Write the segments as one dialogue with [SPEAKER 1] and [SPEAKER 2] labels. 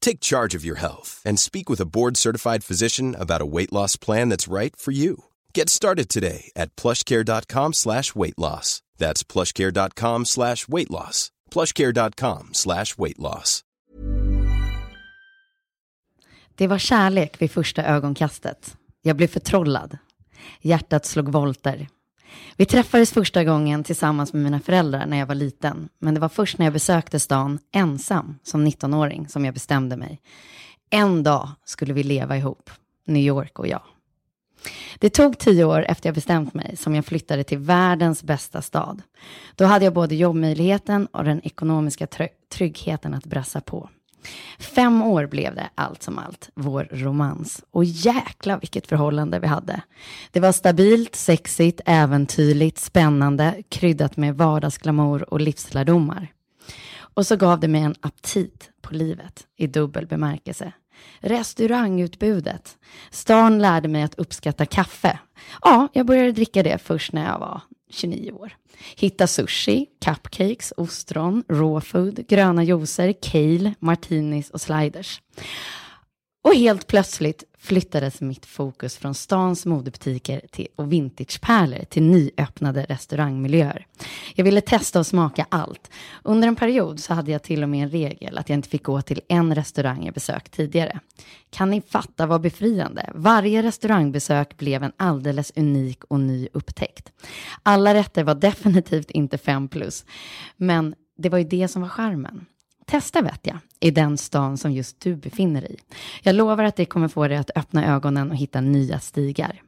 [SPEAKER 1] Take charge of your health and speak with a board-certified physician about a weight loss plan that's right for you. Get started today at plushcare.com slash weight loss. That's plushcare.com slash weight loss. plushcare.com slash weight loss.
[SPEAKER 2] Det var kärlek vid första ögonkastet. Jag blev förtrollad. Hjärtat slog volter. Vi träffades första gången tillsammans med mina föräldrar när jag var liten. Men det var först när jag besökte stan ensam som 19-åring som jag bestämde mig. En dag skulle vi leva ihop, New York och jag. Det tog tio år efter jag bestämt mig som jag flyttade till världens bästa stad. Då hade jag både jobbmöjligheten och den ekonomiska tryggheten att brassa på. Fem år blev det allt som allt, vår romans. Och jäkla vilket förhållande vi hade. Det var stabilt, sexigt, äventyrligt, spännande, kryddat med vardagsglamour och livslärdomar. Och så gav det mig en aptit på livet i dubbel bemärkelse. Restaurangutbudet. Stan lärde mig att uppskatta kaffe. Ja, jag började dricka det först när jag var 29 år. Hitta sushi, cupcakes, ostron, raw food, gröna juicer, kale, martinis och sliders. Och helt plötsligt flyttades mitt fokus från stans modebutiker till, och vintagepärlor till nyöppnade restaurangmiljöer. Jag ville testa och smaka allt. Under en period så hade jag till och med en regel att jag inte fick gå till en restaurang jag besökt tidigare. Kan ni fatta vad befriande? Varje restaurangbesök blev en alldeles unik och ny upptäckt. Alla rätter var definitivt inte fem plus, men det var ju det som var charmen. Testa vet jag, i den stan som just du befinner dig i. Jag lovar att det kommer få dig att öppna ögonen och hitta nya stigar.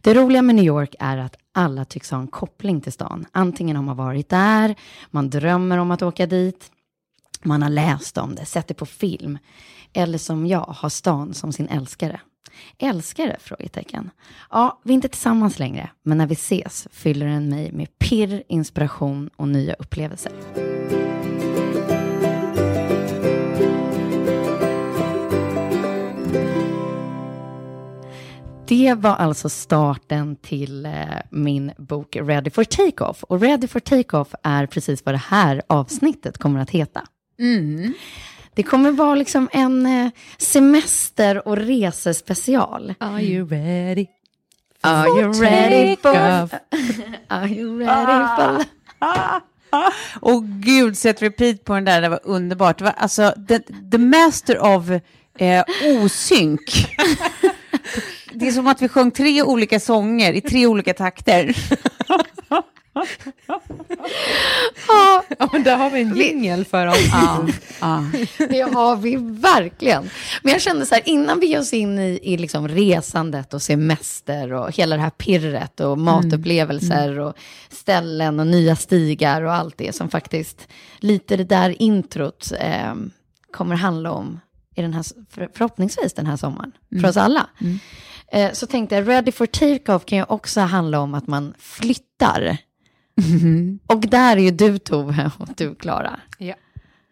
[SPEAKER 2] Det roliga med New York är att alla tycks ha en koppling till stan. Antingen har man varit där, man drömmer om att åka dit, man har läst om det, sett det på film. Eller som jag, har stan som sin älskare. Älskare? Frågetecken. Ja, vi är inte tillsammans längre, men när vi ses fyller den mig med pirr, inspiration och nya upplevelser. Det var alltså starten till eh, min bok Ready for Takeoff. Och Ready for Takeoff är precis vad det här avsnittet kommer att heta.
[SPEAKER 3] Mm.
[SPEAKER 2] Det kommer vara liksom en eh, semester och resespecial.
[SPEAKER 3] Are you ready?
[SPEAKER 2] Are you ready for... Are you ready for...
[SPEAKER 3] Och gud, sätt repeat på den där, det var underbart. Det var alltså the, the master of eh, osynk. Det är som att vi sjöng tre olika sånger i tre olika takter.
[SPEAKER 4] ja, men där har vi en jingel för oss.
[SPEAKER 2] Ja, ja. Det har vi verkligen. Men jag kände så här, innan vi ger oss in i, i liksom resandet och semester och hela det här pirret och matupplevelser mm. och ställen och nya stigar och allt det som faktiskt lite det där introt eh, kommer handla om i den här, förhoppningsvis den här sommaren, mm. för oss alla. Mm. Eh, så tänkte jag, ready for take-off kan ju också handla om att man flyttar. Mm. Och där är ju du Tove och du Klara.
[SPEAKER 4] Ja.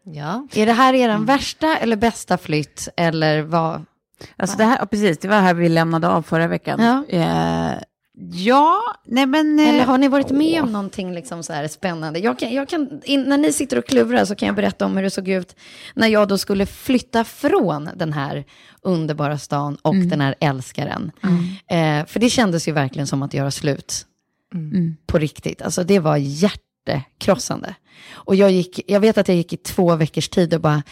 [SPEAKER 4] ja.
[SPEAKER 2] Är det här er mm. värsta eller bästa flytt eller vad?
[SPEAKER 3] Alltså det här, precis, det var här vi lämnade av förra veckan. Ja. Eh, Ja, nej men... eh,
[SPEAKER 2] Eller har ni varit med om någonting liksom så här spännande? Jag kan, jag kan, in, när ni sitter och klurar så kan jag berätta om hur det såg ut när jag då skulle flytta från den här underbara stan och den här älskaren. Eh, för det kändes ju verkligen som att göra slut
[SPEAKER 3] Mm.
[SPEAKER 2] på riktigt. Alltså det var hjärtekrossande. Och jag, gick, jag vet att jag gick i två veckors tid och bara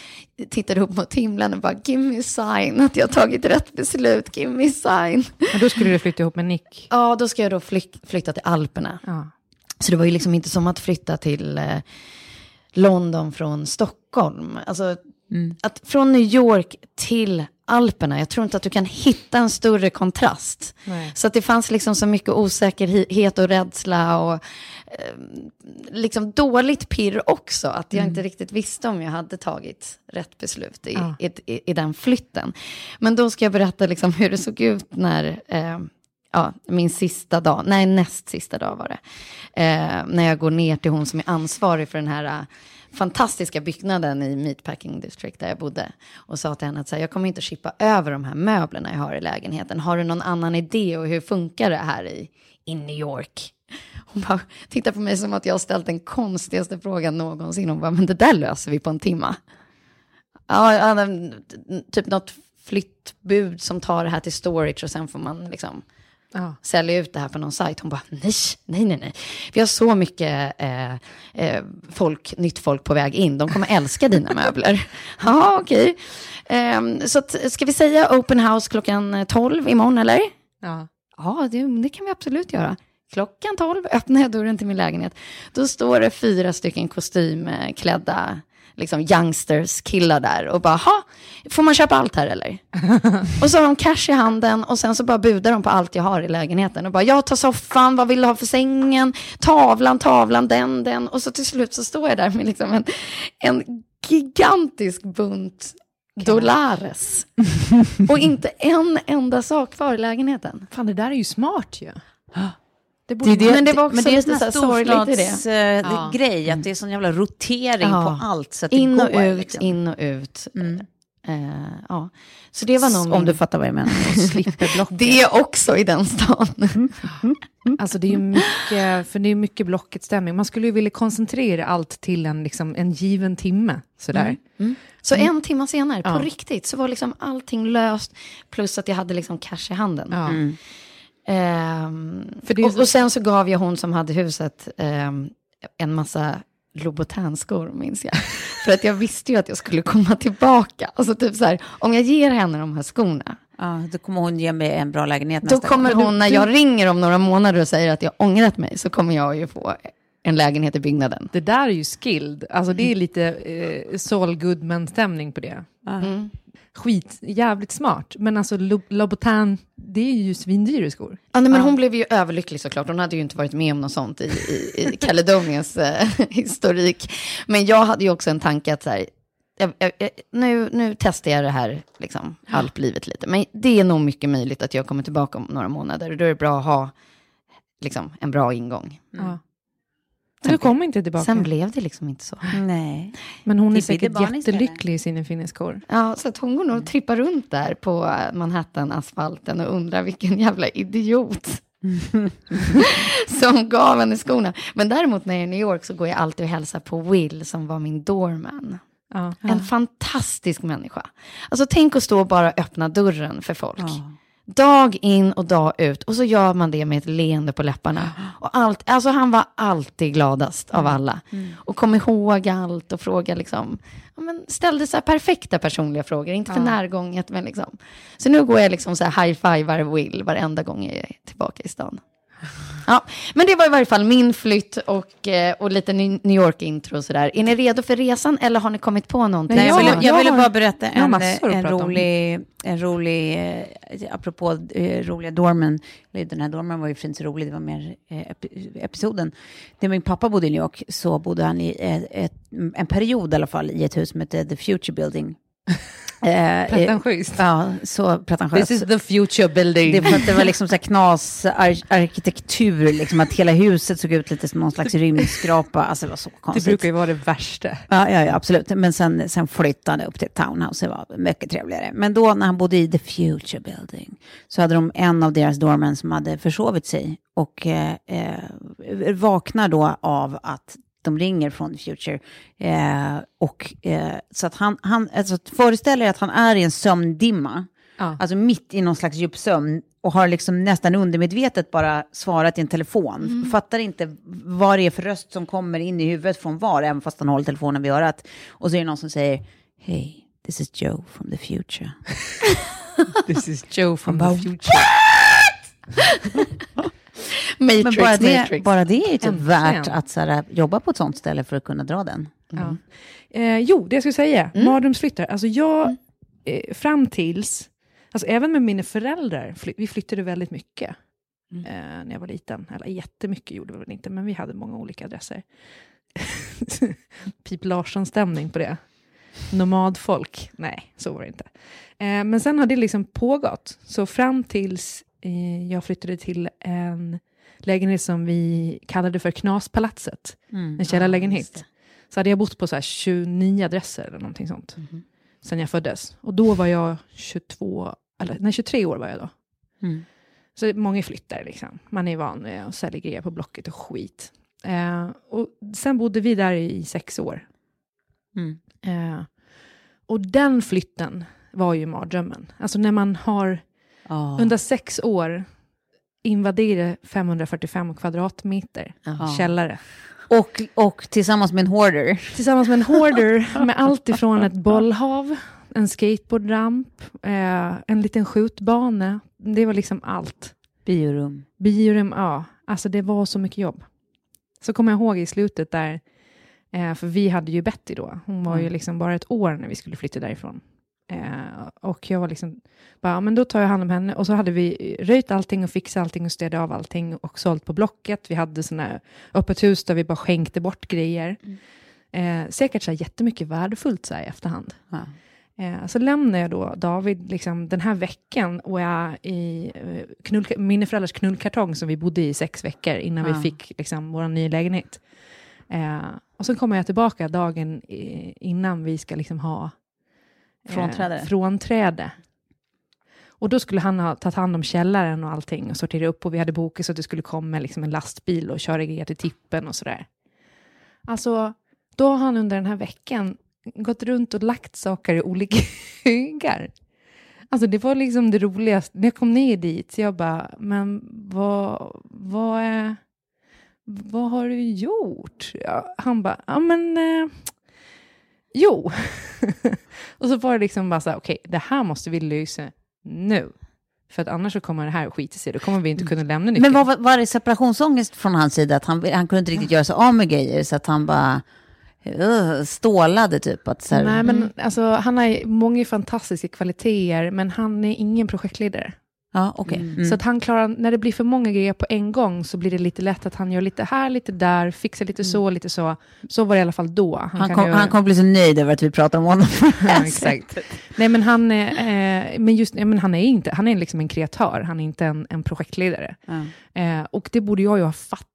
[SPEAKER 2] tittade upp mot himlen och bara give me a sign att jag har tagit rätt beslut, give me a sign.
[SPEAKER 4] Och då skulle du flytta ihop med Nick.
[SPEAKER 2] Ja, då ska jag då flyk, flytta till Alperna.
[SPEAKER 4] Ja.
[SPEAKER 2] Så det var ju liksom inte som att flytta till eh, London från Stockholm. Alltså, att från New York till Alperna, jag tror inte att du kan hitta en större kontrast.
[SPEAKER 4] Nej.
[SPEAKER 2] Så att det fanns liksom så mycket osäkerhet och rädsla och eh, liksom dåligt pirr också. Att jag inte riktigt visste om jag hade tagit rätt beslut i,
[SPEAKER 4] Ja.
[SPEAKER 2] i, i, i den flytten. Men då ska jag berätta liksom hur det såg ut när eh, ja, min sista dag, nej näst sista dag var det. Eh, när jag går ner till hon som är ansvarig för den här fantastiska byggnaden i Meatpacking District där jag bodde. Och sa till henne att så här, jag kommer inte att chippa över de här möblerna jag har i lägenheten. Har du någon annan idé och hur funkar det här i, i New York? Hon bara tittar på mig som att jag har ställt den konstigaste frågan någonsin. Hon bara, men det där löser vi på en timma. Ja, ja, typ något flyttbud som tar det här till storage och sen får man liksom
[SPEAKER 4] Ja.
[SPEAKER 2] sälja ut det här på någon sajt. Hon bara, nej, nej, nej, nej. Vi har så mycket eh, eh, folk, nytt folk på väg in. De kommer älska dina möbler. Ja, okej. Ehm, så att, ska vi säga open house klockan eh, 12 imorgon, eller?
[SPEAKER 4] Ja.
[SPEAKER 2] Ja, det, det kan vi absolut göra. Klockan 12 öppnar jag dörren till min lägenhet. Då står det fyra stycken kostymklädda liksom youngsters, killar där och bara, ha, får man köpa allt här eller? och så har de cash i handen och sen så bara budar de på allt jag har i lägenheten och bara, jag tar soffan, vad vill du ha för sängen, tavlan, tavlan, den, den. Och så till slut så står jag där med liksom en, en gigantisk bunt dollares. och inte en enda sak kvar i lägenheten.
[SPEAKER 4] Fan, det där är ju smart ju. Det
[SPEAKER 3] Det
[SPEAKER 4] borde
[SPEAKER 3] det,
[SPEAKER 2] Men det var också
[SPEAKER 3] men det är
[SPEAKER 2] lite
[SPEAKER 3] en
[SPEAKER 2] så här sorgligt det.
[SPEAKER 3] storstadsgrej, att det är sån jävla rotering
[SPEAKER 2] Ja.
[SPEAKER 3] på allt. Så att
[SPEAKER 2] In och
[SPEAKER 3] går,
[SPEAKER 2] ut,
[SPEAKER 3] liksom.
[SPEAKER 2] in och ut. Eh, ja. Så det var nog
[SPEAKER 3] Om
[SPEAKER 2] min...
[SPEAKER 3] du fattar vad jag menar.
[SPEAKER 4] Blocket.
[SPEAKER 2] Det är också i den stan.
[SPEAKER 4] Alltså det är mycket, för det är mycket blocket-stämning. Man skulle ju vilja koncentrera allt till en, liksom, en given timme. Sådär.
[SPEAKER 2] Så en timme senare, på
[SPEAKER 4] Ja.
[SPEAKER 2] riktigt, så var liksom allting löst. Plus att jag hade liksom cash i handen.
[SPEAKER 4] Ja.
[SPEAKER 2] Ehm,
[SPEAKER 4] För det är
[SPEAKER 2] och,
[SPEAKER 4] så-
[SPEAKER 2] och sen så gav jag hon som hade huset ehm, en massa Louboutin-skor, minns jag. För att jag visste ju att jag skulle komma tillbaka. Alltså typ så här, om jag ger henne de här skorna,
[SPEAKER 3] Ja, då kommer hon ge mig en bra lägenhet
[SPEAKER 2] då
[SPEAKER 3] nästa
[SPEAKER 2] kommer
[SPEAKER 3] gång.
[SPEAKER 2] hon, när jag ringer om några månader och säger att jag ångrat mig, så kommer jag ju få en lägenhet i byggnaden.
[SPEAKER 4] Det där är ju skilled. Alltså det är lite eh, Saul Goodman-stämning på det.
[SPEAKER 2] Mm.
[SPEAKER 4] Skit, jävligt smart. Men alltså Lo- Louboutin, det är ju svindyra skor.
[SPEAKER 2] Ja, nej, men hon blev ju överlycklig såklart. Hon hade ju inte varit med om något sånt i, i, i Caledonias eh, historik. Men jag hade ju också en tanke att så här, jag, jag, jag, nu, nu testar jag det här liksom, alplivet lite. Men det är nog mycket möjligt att jag kommer tillbaka om några månader. Och då är det bra att ha liksom, en bra ingång.
[SPEAKER 4] Ja. Men du kommer inte tillbaka.
[SPEAKER 2] Sen blev det liksom inte så.
[SPEAKER 3] Nej.
[SPEAKER 4] Men hon är säkert jättelycklig i sina fina skor.
[SPEAKER 2] Ja, så att hon går nog och trippar runt där på Manhattan-asfalten och undrar vilken jävla idiot som gav henne skorna. Men däremot när jag är i New York så går jag alltid och hälsar på Will som var min doorman.
[SPEAKER 4] Ja.
[SPEAKER 2] En fantastisk människa. Alltså tänk att stå och bara öppna dörren för folk. Dag in och dag ut. Och så gör man det med ett leende på läpparna. Och allt, alltså han var alltid gladast av alla. Och kom ihåg allt och frågade liksom. Ja, men ställde så här perfekta personliga frågor. Inte för närgånget men liksom. Så nu går jag liksom så här high-fivar Will varenda gång jag är tillbaka i stan. Ja, men det var i varje fall min flytt och, eh, och lite New York-intro och sådär. Är ni redo för resan eller har ni kommit på någonting?
[SPEAKER 3] Nej, jag, ville, jag
[SPEAKER 4] jag
[SPEAKER 3] ville bara berätta en, en
[SPEAKER 4] om.
[SPEAKER 3] rolig, en rolig eh, apropå eh, roliga Dormen, eller den här Dormen var ju så rolig, det var mer eh, ep- episoden. När min pappa bodde i New York så bodde han i eh, ett, en period i alla fall i ett hus som hette The Future Building. Eh,
[SPEAKER 4] Pretentiöst.
[SPEAKER 3] Ja, så pretentiöst.
[SPEAKER 4] This is the future building.
[SPEAKER 3] Det för att det var liksom så här knas ar- arkitektur, liksom att hela huset såg ut lite som någon slags rymdskrapa. Alltså det var så
[SPEAKER 4] det
[SPEAKER 3] konstigt.
[SPEAKER 4] brukar ju vara det värsta.
[SPEAKER 3] Ja, ja, ja, absolut. Men sen, sen flyttade han upp till ett townhouse. Det var mycket trevligare. Men då när han bodde i The Future Building så hade de en av deras doormen som hade försovit sig och eh, eh, vaknar då av att de ringer från The Future. Eh, och, eh, så att han, han alltså, föreställer att han är i en sömndimma.
[SPEAKER 4] Ja.
[SPEAKER 3] Alltså mitt i någon slags djup sömn och har liksom nästan undermedvetet bara svarat i en telefon. Fattar inte vad det är för röst som kommer in i huvudet från var, även fast han håller telefonen vid örat. Och så är det någon som säger, Hey, this is Joe from the future.
[SPEAKER 4] This is Joe from the future.
[SPEAKER 2] Matrix,
[SPEAKER 3] Men bara det,
[SPEAKER 2] Matrix.
[SPEAKER 3] bara det är typ
[SPEAKER 4] Äntligen.
[SPEAKER 3] värt att så här, jobba på ett sånt ställe för att kunna dra den.
[SPEAKER 4] Ja. Eh, jo, det jag skulle säga, mardrömsflyttar. Alltså jag, eh, fram tills, alltså även med mina föräldrar, fly, vi flyttade väldigt mycket eh, när jag var liten. Eller jättemycket gjorde vi väl inte, men vi hade många olika adresser. Pip Larsson-stämning på det. Nomadfolk. Nej, så var det inte. Eh, men sen har det liksom pågått. Så fram tills jag flyttade till en lägenhet som vi kallade för Knaspalatset. En källarlägenhet. Så hade jag bott på så här 29 adresser eller någonting sånt. Sen jag föddes. Och då var jag 22, eller nej 23 år var jag då.
[SPEAKER 3] Mm.
[SPEAKER 4] Så många flyttar liksom. Man är van med att sälja grejer på Blocket och skit. Eh, och sen bodde vi där i sex år.
[SPEAKER 3] Mm.
[SPEAKER 4] Eh, och den flytten var ju mardrömmen. Alltså när man har
[SPEAKER 3] Ja.
[SPEAKER 4] under sex år invaderat 545 kvadratmeter
[SPEAKER 3] Ja.
[SPEAKER 4] källare.
[SPEAKER 3] Och, och tillsammans med en hoarder.
[SPEAKER 4] Tillsammans med en hoarder med allt ifrån ett bollhav, en skateboardramp, eh, en liten skjutbana. Det var liksom allt.
[SPEAKER 3] Biorum.
[SPEAKER 4] Biorum, ja. Alltså det var så mycket jobb. Så kommer jag ihåg i slutet där, eh, för vi hade ju Betty då. Hon var ju liksom bara ett år när vi skulle flytta därifrån. Eh, och jag var liksom, bara, ja, men då tar jag hand om henne. Och så hade vi röjt allting och fixat allting och städat av allting och sålt på Blocket. Vi hade sådana öppet hus där vi bara skänkte bort grejer. Eh, säkert så här jättemycket värdefullt så här i efterhand.
[SPEAKER 3] Ja.
[SPEAKER 4] Eh, så lämnar jag då David liksom, den här veckan och är i eh, knull, mina föräldrars knullkartong som vi bodde i sex veckor innan
[SPEAKER 3] Ja.
[SPEAKER 4] vi fick liksom, vår nya lägenhet. Eh, och sen kommer jag tillbaka dagen i, innan vi ska liksom ha eh,
[SPEAKER 3] Frånträde.
[SPEAKER 4] frånträde. Och då skulle han ha tagit hand om källaren och allting och sortera upp och vi hade bokat så att det skulle komma liksom en lastbil och köra grejer till tippen och sådär. Alltså, då har han under den här veckan gått runt och lagt saker i olika högar. Alltså det var liksom det roligaste. När jag kom ner dit, så jag bara, men vad, vad är, vad har du gjort? Ja, han bara, ja men, eh, jo. och så var det liksom bara så här, okej, det här måste vi lösa nu. För att annars så kommer det här skita sig, då kommer vi inte kunna lämna nyckeln.
[SPEAKER 3] Men vad var, var det separationsångest från hans sida? Att han, han kunde inte riktigt göra sig av med grejer så att han bara uh, stålade typ? Att så här,
[SPEAKER 4] Nej, men alltså, han har många fantastiska kvaliteter, men han är ingen projektledare.
[SPEAKER 3] Ja, okej. Mm.
[SPEAKER 4] Så att han klarar, när det blir för många grejer på en gång så blir det lite lätt att han gör lite här, lite där, fixar lite så, lite så. Så var det i alla fall då.
[SPEAKER 3] han,
[SPEAKER 4] kan
[SPEAKER 3] kom,
[SPEAKER 4] göra-
[SPEAKER 3] han kommer bli så nöjd över att vi pratar om honom.
[SPEAKER 4] Ja, exakt. Nej, men han, är, eh, men just, men han är inte, han är liksom en kreatör, han är inte en, en projektledare.
[SPEAKER 3] Ja.
[SPEAKER 4] Eh, och det borde jag ju ha fattat.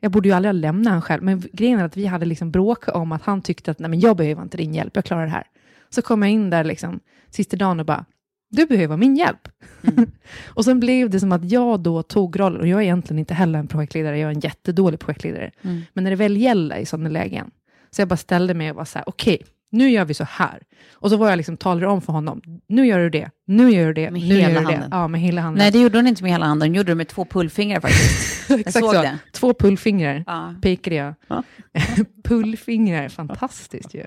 [SPEAKER 4] Jag borde ju aldrig ha lämnat han själv. Men grejen är att vi hade liksom bråkat om att han tyckte att Nej, men jag behöver inte din hjälp, jag klarar det här. Så kom jag in där liksom, sista dagen och bara, du behöver min hjälp. och sen blev det som att jag då tog rollen, och jag är egentligen inte heller en projektledare, jag är en jättedålig projektledare. Men när det väl gäller i sådana lägen, så jag bara ställde mig och var så här, okej, nu gör vi så här. Och så var jag liksom, talade om för honom, nu gör du det, nu gör du det,
[SPEAKER 3] Med
[SPEAKER 4] nu
[SPEAKER 3] hela
[SPEAKER 4] gör du
[SPEAKER 3] handen.
[SPEAKER 4] det. Ja, med hela handen.
[SPEAKER 3] Nej, det gjorde hon inte med hela handen. Hon gjorde det med två pullfingrar faktiskt.
[SPEAKER 4] Exakt så.
[SPEAKER 3] det.
[SPEAKER 4] Två pullfingrar
[SPEAKER 3] Ja.
[SPEAKER 4] pekade jag.
[SPEAKER 3] Ja.
[SPEAKER 4] pullfingrar, fantastiskt ju.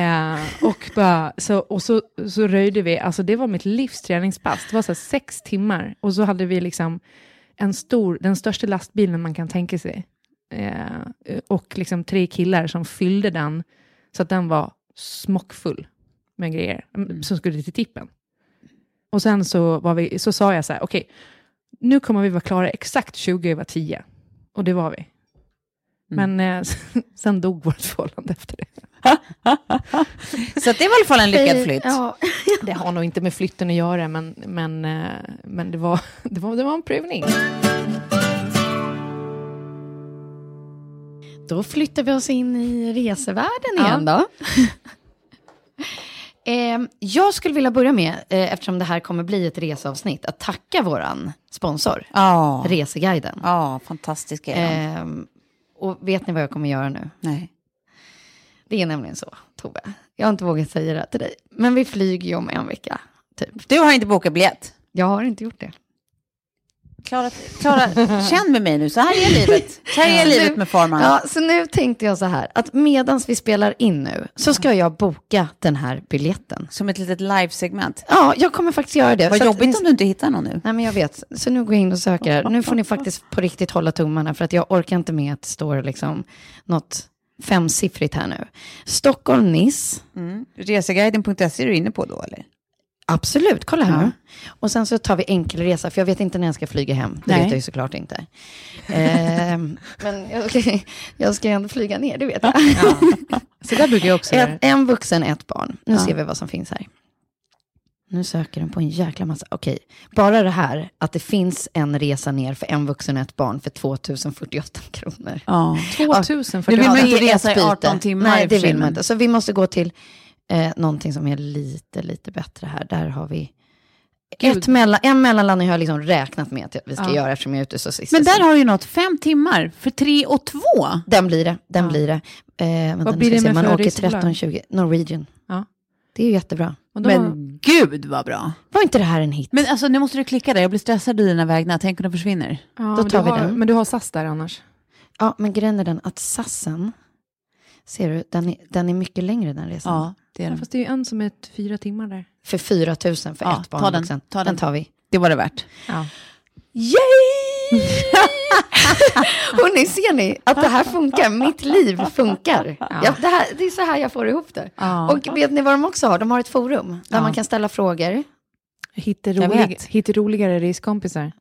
[SPEAKER 4] Eh, och bara, så, och så, så röjde vi, alltså det var mitt livs träningspass. Det var så sex timmar och så hade vi liksom en stor, den största lastbilen man kan tänka sig. Eh, och liksom tre killar som fyllde den så att den var smockfull med grejer mm. som skulle till tippen. Och sen så, var vi, så sa jag så här, okej, nu kommer vi vara klara exakt 20 över 10. Och det var vi. Men eh, sen dog vårt förhållande efter det.
[SPEAKER 3] Så det var i alla fall en lyckad flytt.
[SPEAKER 2] Ja.
[SPEAKER 4] Det har nog inte med flytten att göra, men, men, eh, men det, var, det, var, det var en prövning.
[SPEAKER 2] Då flyttar vi oss in i resevärlden
[SPEAKER 4] Ja.
[SPEAKER 2] igen då. Eh, jag skulle vilja börja med, eh, eftersom det här kommer bli ett reseavsnitt, att tacka våran sponsor,
[SPEAKER 3] Ja,
[SPEAKER 2] Reseguiden.
[SPEAKER 3] ja fantastiska är de.
[SPEAKER 2] Eh, och vet ni vad jag kommer göra nu?
[SPEAKER 3] Nej.
[SPEAKER 2] Det är nämligen så, Tove. Jag har inte vågat säga det till dig. Men vi flyger ju om en vecka, typ.
[SPEAKER 3] Du har inte bokat biljett.
[SPEAKER 2] Jag har inte gjort det.
[SPEAKER 3] Klara, Klara, känn med mig nu, så här är livet. Så här är livet med Farman.
[SPEAKER 2] Ja, så nu tänkte jag så här, att medans vi spelar in nu, så ska jag boka den här biljetten.
[SPEAKER 3] Som ett litet livesegment.
[SPEAKER 2] Ja, jag kommer faktiskt göra det.
[SPEAKER 3] Vad
[SPEAKER 2] att
[SPEAKER 3] jobbigt
[SPEAKER 2] ni-
[SPEAKER 3] om du inte hittar någon nu.
[SPEAKER 2] Nej, men jag vet. Så nu går jag in och söker här. Nu får ni faktiskt på riktigt hålla tummarna, för att jag orkar inte med att det står liksom något femsiffrigt här nu. Stockholm, Nice.
[SPEAKER 3] Mm. Reseguiden.se är du inne på då, eller?
[SPEAKER 2] Absolut, kolla här
[SPEAKER 3] Ja.
[SPEAKER 2] nu. Och sen så tar vi enkelresa, för jag vet inte när jag ska flyga hem. Det
[SPEAKER 3] Nej.
[SPEAKER 2] vet jag ju såklart inte. Ehm, men jag ska, jag ska ändå flyga ner, det vet jag.
[SPEAKER 4] Så där brukar jag också.
[SPEAKER 2] Ett, en vuxen, ett barn. Nu
[SPEAKER 3] Ja.
[SPEAKER 2] ser vi vad som finns här. Nu söker den på en jäkla massa. Okej, bara det här att det finns en resa ner för en vuxen och ett barn för 2048 kronor.
[SPEAKER 3] Ja.
[SPEAKER 4] 2000 för
[SPEAKER 3] Nu vill man inte resa i
[SPEAKER 2] byte.
[SPEAKER 3] 18 timmar
[SPEAKER 2] Nej, det vill man inte. Så vi måste gå till eh, någonting som är lite, lite bättre här. Där har vi
[SPEAKER 4] Gud.
[SPEAKER 2] ett mellan, en mellanlandning har jag liksom räknat med att vi ska
[SPEAKER 4] Ja.
[SPEAKER 2] göra eftersom jag är ute så sist.
[SPEAKER 3] Men där har du ju något, fem timmar för tre och två.
[SPEAKER 2] Den blir det, den
[SPEAKER 4] Ja.
[SPEAKER 2] blir det. Eh, vänta,
[SPEAKER 4] Vad blir det
[SPEAKER 2] se.
[SPEAKER 4] med
[SPEAKER 2] Man
[SPEAKER 4] för
[SPEAKER 2] åker
[SPEAKER 4] resebolag?
[SPEAKER 2] 13.20, Norwegian.
[SPEAKER 4] Ja.
[SPEAKER 2] Det är ju jättebra.
[SPEAKER 3] Men gud vad bra.
[SPEAKER 2] Var inte det här en hit?
[SPEAKER 3] Men alltså nu måste du klicka där, jag blir stressad i dina vägnar, tänk om det försvinner.
[SPEAKER 4] ja,
[SPEAKER 2] då tar vi
[SPEAKER 4] har,
[SPEAKER 2] den.
[SPEAKER 4] Men du har SAS där annars?
[SPEAKER 2] Ja, men grejen är den att Sassen, ser du, den är, den är mycket längre den resan.
[SPEAKER 3] Ja, det är
[SPEAKER 4] Ja,
[SPEAKER 3] den.
[SPEAKER 4] fast det är ju en som är fyra timmar där.
[SPEAKER 2] För 4 000 för
[SPEAKER 3] Ja,
[SPEAKER 2] ett barn
[SPEAKER 3] ta
[SPEAKER 2] och
[SPEAKER 3] den,
[SPEAKER 2] vuxen.
[SPEAKER 3] ta
[SPEAKER 2] den
[SPEAKER 3] den.
[SPEAKER 2] tar vi.
[SPEAKER 3] Det var det värt.
[SPEAKER 4] Ja.
[SPEAKER 2] Yay! Hörrni, ser ni att det här funkar? Mitt liv funkar. Ja, det, här, det är så här jag får ihop det.
[SPEAKER 3] Ja.
[SPEAKER 2] Och vet ni vad de också har? De har ett forum där
[SPEAKER 3] Ja.
[SPEAKER 2] man kan ställa frågor.
[SPEAKER 4] Hittar rolig,
[SPEAKER 3] vet.
[SPEAKER 4] hittar roligare reskompisar.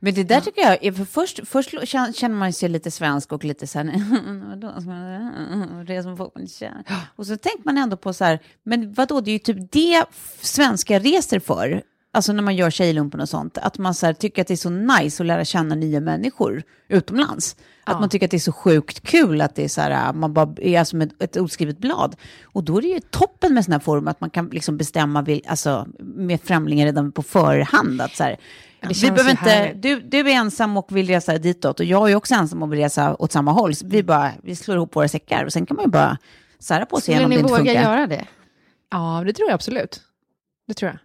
[SPEAKER 3] Men det där tycker jag, är- för först, först kän- känner man sig lite svensk och lite så här, det som folk känner. Och så tänker man ändå på så här, men vadå, det är ju typ det svenska reser för. Alltså när man gör tjejlumpen och sånt, att man så här, tycker att det är så nice att lära känna nya människor utomlands. Att
[SPEAKER 4] Ja.
[SPEAKER 3] man tycker att det är så sjukt kul att det är så här, man bara är som ett, ett oskrivet blad. Och då är det ju toppen med sådana här forum, att man kan liksom bestämma vil, alltså, med främlingar redan på förhand. Att så här, vi behöver inte,
[SPEAKER 4] härligt.
[SPEAKER 3] du, du är ensam och vill resa ditåt och jag är också ensam och vill resa åt samma håll. Så vi, bara, vi slår ihop våra säckar och sen kan man ju bara sära på sig
[SPEAKER 2] Skulle
[SPEAKER 3] igen om
[SPEAKER 2] ni
[SPEAKER 3] det inte
[SPEAKER 2] våga
[SPEAKER 3] funkar.
[SPEAKER 2] göra det?
[SPEAKER 4] Ja, det tror jag absolut. Det tror jag.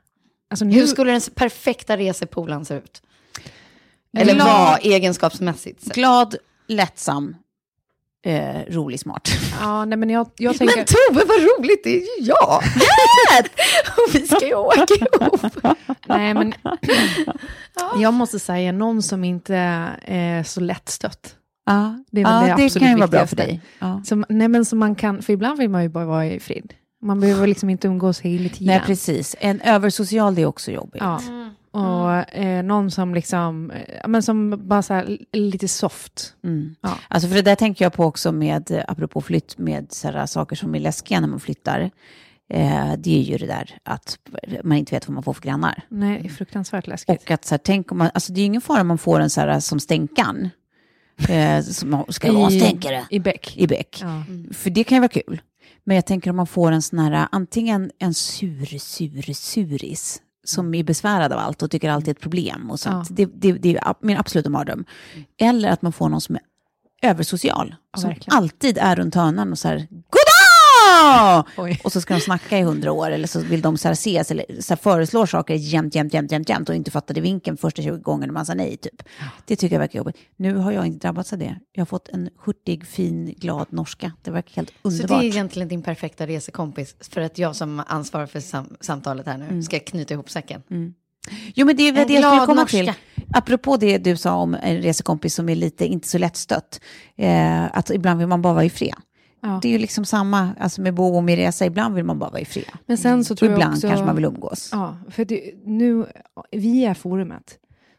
[SPEAKER 4] Alltså, nu,
[SPEAKER 2] Hur skulle den perfekta resepolan se ut? Eller
[SPEAKER 3] Glad-
[SPEAKER 2] vad egenskapsmässigt?
[SPEAKER 3] Glad, lättsam, eh, rolig, smart.
[SPEAKER 4] ja, nej, men jag, jag tänker...
[SPEAKER 2] Men Tove, vad roligt, det är ju jag! och vi ska ju åka ihop.
[SPEAKER 4] Nej, men jag måste säga någon som inte är så lättstött.
[SPEAKER 3] Ja,
[SPEAKER 4] Det är väl
[SPEAKER 3] ja,
[SPEAKER 4] det
[SPEAKER 3] det
[SPEAKER 4] absolut
[SPEAKER 3] kan ju vara bra för dig. Ja.
[SPEAKER 4] Som, nej, men som man kan, för ibland vill man ju bara vara i frid. Man behöver liksom inte umgås hela tiden.
[SPEAKER 3] Nej, precis. En översocial, det är också jobbigt.
[SPEAKER 4] Ja. Och eh, någon som liksom, eh, men som bara så här, lite soft.
[SPEAKER 3] Mm.
[SPEAKER 4] Ja.
[SPEAKER 3] Alltså för det där tänker jag på också med, eh, apropå flytt, med sådana saker som är läskiga när man flyttar. Eh, det är ju det där att man inte vet vad man får för grannar.
[SPEAKER 4] Nej, det är fruktansvärt läskigt.
[SPEAKER 3] Och att så här, tänk om man, alltså det är ju ingen fara om man får en så här som stänkan. Eh, som ska vara stänkare
[SPEAKER 4] I Beck.
[SPEAKER 3] i bäck.
[SPEAKER 4] Ja.
[SPEAKER 3] För det kan ju vara kul. Men jag tänker om man får en sån här, antingen en sur, sur, suris som är besvärad av allt och tycker allt är ett problem och sånt.
[SPEAKER 4] Ja.
[SPEAKER 3] Det, det, det är min absoluta mardröm. Eller att man får någon som är översocial.
[SPEAKER 4] Ja,
[SPEAKER 3] som
[SPEAKER 4] verkligen.
[SPEAKER 3] alltid är runt hörnan och så här,
[SPEAKER 4] Oj.
[SPEAKER 3] Och så ska de snacka i hundra år eller så vill de så här ses eller så här föreslår saker jämt, jämt, jämt, jämt, jämt och inte fattade vinkeln första 20 gången man sa nej typ. Det tycker jag verkar jobbigt. Nu har jag inte drabbats av det. Jag har fått en hurtig, fin, glad norska. Det verkar helt
[SPEAKER 2] Så det
[SPEAKER 3] underbart.
[SPEAKER 2] är egentligen din perfekta resekompis för att jag som ansvarar för sam- samtalet här nu ska knyta ihop säcken.
[SPEAKER 3] Jo, men det är det jag skulle komma
[SPEAKER 2] norska.
[SPEAKER 3] till. Apropå det du sa om en resekompis som är lite, inte så lättstött. Eh, att ibland vill man bara vara i fred.
[SPEAKER 4] Ja.
[SPEAKER 3] Det är ju liksom samma, alltså med bo och med resa, ibland vill man bara vara i fred.
[SPEAKER 4] Men sen så
[SPEAKER 3] Och
[SPEAKER 4] tror jag
[SPEAKER 3] ibland
[SPEAKER 4] också...
[SPEAKER 3] kanske man vill umgås.
[SPEAKER 4] Ja, för det, nu, via forumet,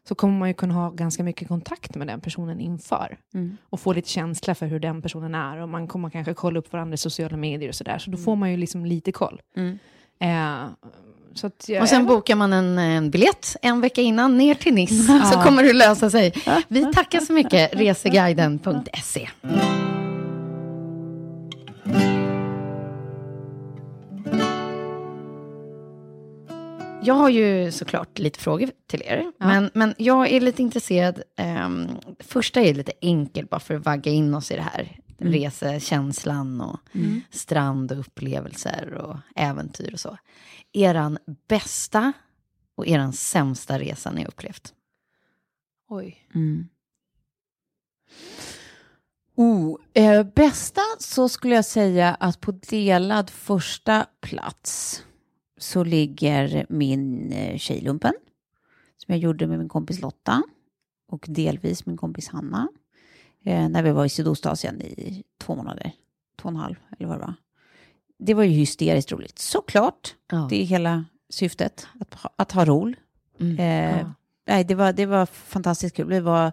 [SPEAKER 4] så kommer man ju kunna ha ganska mycket kontakt med den personen inför.
[SPEAKER 3] Mm.
[SPEAKER 4] Och få lite känsla för hur den personen är. Och man kommer kanske kolla upp varandras sociala medier och sådär. Så då får man ju liksom lite koll.
[SPEAKER 3] Mm.
[SPEAKER 4] Eh,
[SPEAKER 2] Och sen bokar man en, en biljett en vecka innan ner till Nice, så kommer det lösa sig. Vi tackar så mycket, reseguiden.se. Jag har ju såklart lite frågor till er, men, men jag är lite intresserad. Um, första är lite enkel, bara för att vagga in oss i det här. Resekänslan och strand och upplevelser och äventyr och så. Eran bästa och eran sämsta resa ni upplevt?
[SPEAKER 4] Oj.
[SPEAKER 3] Mm. Oh, eh, bästa så skulle jag säga att på delad första plats så ligger min eh, Tjejlumpen som jag gjorde med min kompis Lotta och delvis min kompis Hanna eh, när vi var i Sydostasien i två månader, två och en halv eller vad det var. Det var ju hysteriskt roligt, såklart.
[SPEAKER 2] Ja.
[SPEAKER 3] Det är hela syftet, att, ha- att ha roligt.
[SPEAKER 2] Mm.
[SPEAKER 3] Eh,
[SPEAKER 4] Ja.
[SPEAKER 3] nej, det, var, det var fantastiskt kul. Vi var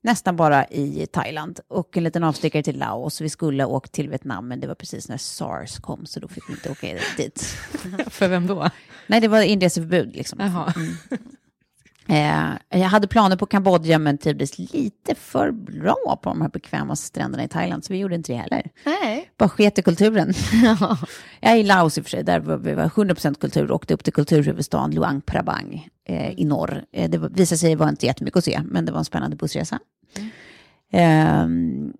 [SPEAKER 3] nästan bara i Thailand och en liten avstickare till Laos. Vi skulle åka till Vietnam, men det var precis när SARS kom, så då fick vi inte åka dit.
[SPEAKER 4] För vem då?
[SPEAKER 3] Nej, det var inreseförbud liksom.
[SPEAKER 4] Jaha.
[SPEAKER 3] Eh, jag hade planer på Kambodja, men trivdes lite för bra på de här bekväma stränderna i Thailand, så vi gjorde inte det heller.
[SPEAKER 2] Nej.
[SPEAKER 3] Bara sket i kulturen. jag är i Laos i och för sig, där var vi var 100% kultur, åkte upp till kulturhuvudstaden Luang Prabang eh, i norr. Eh, det visade sig vara inte jättemycket att se, men det var en spännande bussresa. Ehm,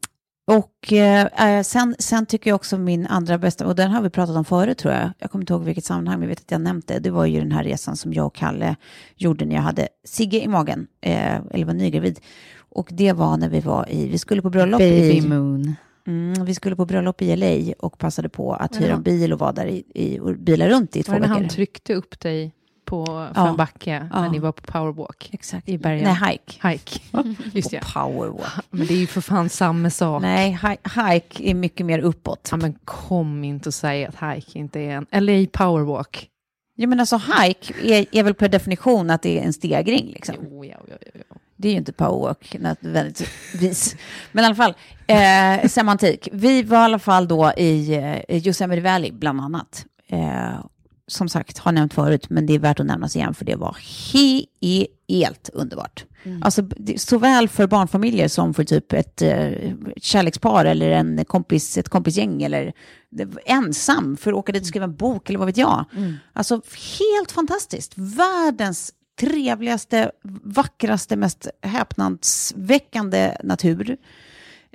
[SPEAKER 3] och eh, sen, sen tycker jag också min andra bästa, och den har vi pratat om förut tror jag, jag kommer inte ihåg vilket sammanhang, men jag vet att jag nämnt det, det var ju den här resan som jag och Kalle gjorde när jag hade Sigge i magen, eh, eller var nygravid. Och det var när vi var i, vi skulle på bröllop
[SPEAKER 2] Baby
[SPEAKER 3] i...
[SPEAKER 2] Moon.
[SPEAKER 3] Mm, vi skulle på bröllop i LA och passade på att hyra en bil och vara där i, i och bila runt i två
[SPEAKER 4] Var det när
[SPEAKER 3] veckor.
[SPEAKER 4] han tryckte upp dig på för en backe när ni var på powerwalk?
[SPEAKER 3] Exakt.
[SPEAKER 4] I bergen.
[SPEAKER 3] Nej, hike.
[SPEAKER 4] Hike. Just ja.
[SPEAKER 3] Powerwalk.
[SPEAKER 4] Men det är ju för fan samma sak.
[SPEAKER 3] Nej, hi- hike är mycket mer uppåt.
[SPEAKER 4] Ja, men kom inte och säg att hike inte är en... LA powerwalk.
[SPEAKER 3] Ja, men alltså hike är, är väl per definition att det är en stegring. Liksom.
[SPEAKER 4] Jo, ja, ja, ja, ja.
[SPEAKER 3] Det är ju inte powerwalk nödvändigtvis. Men i alla fall, eh, semantik. Vi var i alla fall då i eh, Yosemite Valley bland annat. Eh, som sagt, har nämnt förut, men det är värt att nämnas igen för det var he- helt underbart. Alltså, det, såväl för barnfamiljer som för typ ett eh, kärlekspar eller en kompis, ett kompisgäng eller ensam för att åka dit och skriva en bok eller vad vet jag. Alltså helt fantastiskt. Världens trevligaste, vackraste, mest häpnadsväckande natur.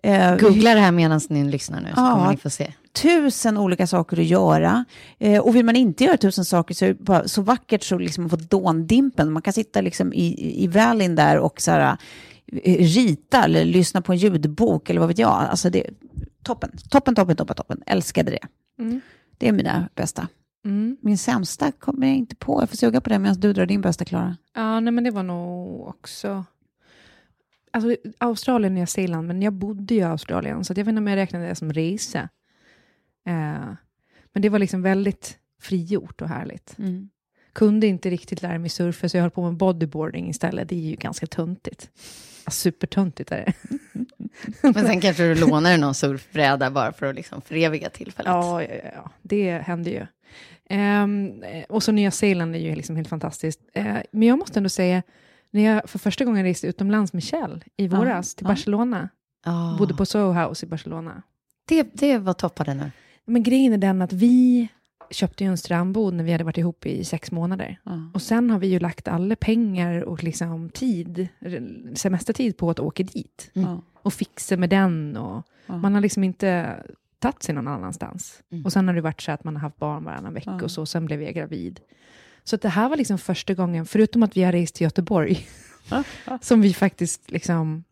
[SPEAKER 3] Eh,
[SPEAKER 2] Googla det här medan ni lyssnar nu, så
[SPEAKER 3] Ja.
[SPEAKER 2] kommer ni få se.
[SPEAKER 3] Tusen olika saker att göra. Eh, och vill man inte göra tusen saker så är det bara så vackert så liksom man får dåndimpen. Man kan sitta liksom i, i valleyn där och så här, eh, rita eller lyssna på en ljudbok eller vad vet jag. Alltså det, toppen, toppen, toppen, toppen, toppen. Älskade det.
[SPEAKER 4] Mm.
[SPEAKER 3] Det är mina bästa.
[SPEAKER 4] Mm.
[SPEAKER 3] Min sämsta kommer jag inte på. Jag får suga på det medan du drar din bästa, Klara.
[SPEAKER 4] Ja, nej, men det var nog också... Alltså, Australien Nya Zeeland, men jag bodde ju i Australien, så jag vet inte om jag räknade det som resa. Eh, men det var liksom väldigt frigjort och härligt. Kunde inte riktigt lära mig surfa, så jag höll på med bodyboarding istället. Det är ju ganska töntigt. Ja, supertöntigt är det.
[SPEAKER 2] Men sen kanske du lånar någon surfbräda bara för att liksom föreviga tillfället.
[SPEAKER 4] Ja, ja, ja, det hände ju. Eh, och så Nya Zeeland är ju liksom helt fantastiskt. Eh, men jag måste ändå säga, när jag för första gången reste utomlands med Kjell i våras till
[SPEAKER 3] ja.
[SPEAKER 4] Barcelona,
[SPEAKER 2] Ah.
[SPEAKER 4] bodde på Soho House i Barcelona.
[SPEAKER 2] det, det var toppade nu.
[SPEAKER 4] Men grejen är den att vi köpte ju en strandbod när vi hade varit ihop i sex månader. Och sen har vi ju lagt alla pengar och liksom tid, semestertid på att åka dit.
[SPEAKER 3] Ja.
[SPEAKER 4] Och fixa med den. Och
[SPEAKER 3] Ja.
[SPEAKER 4] Man har liksom inte tagit sig någon annanstans.
[SPEAKER 2] Mm.
[SPEAKER 4] Och sen har det varit så att man har haft barn varannan vecka och så. Sen blev jag gravid. Så att det här var liksom första gången, förutom att vi har rest till Göteborg, som vi faktiskt liksom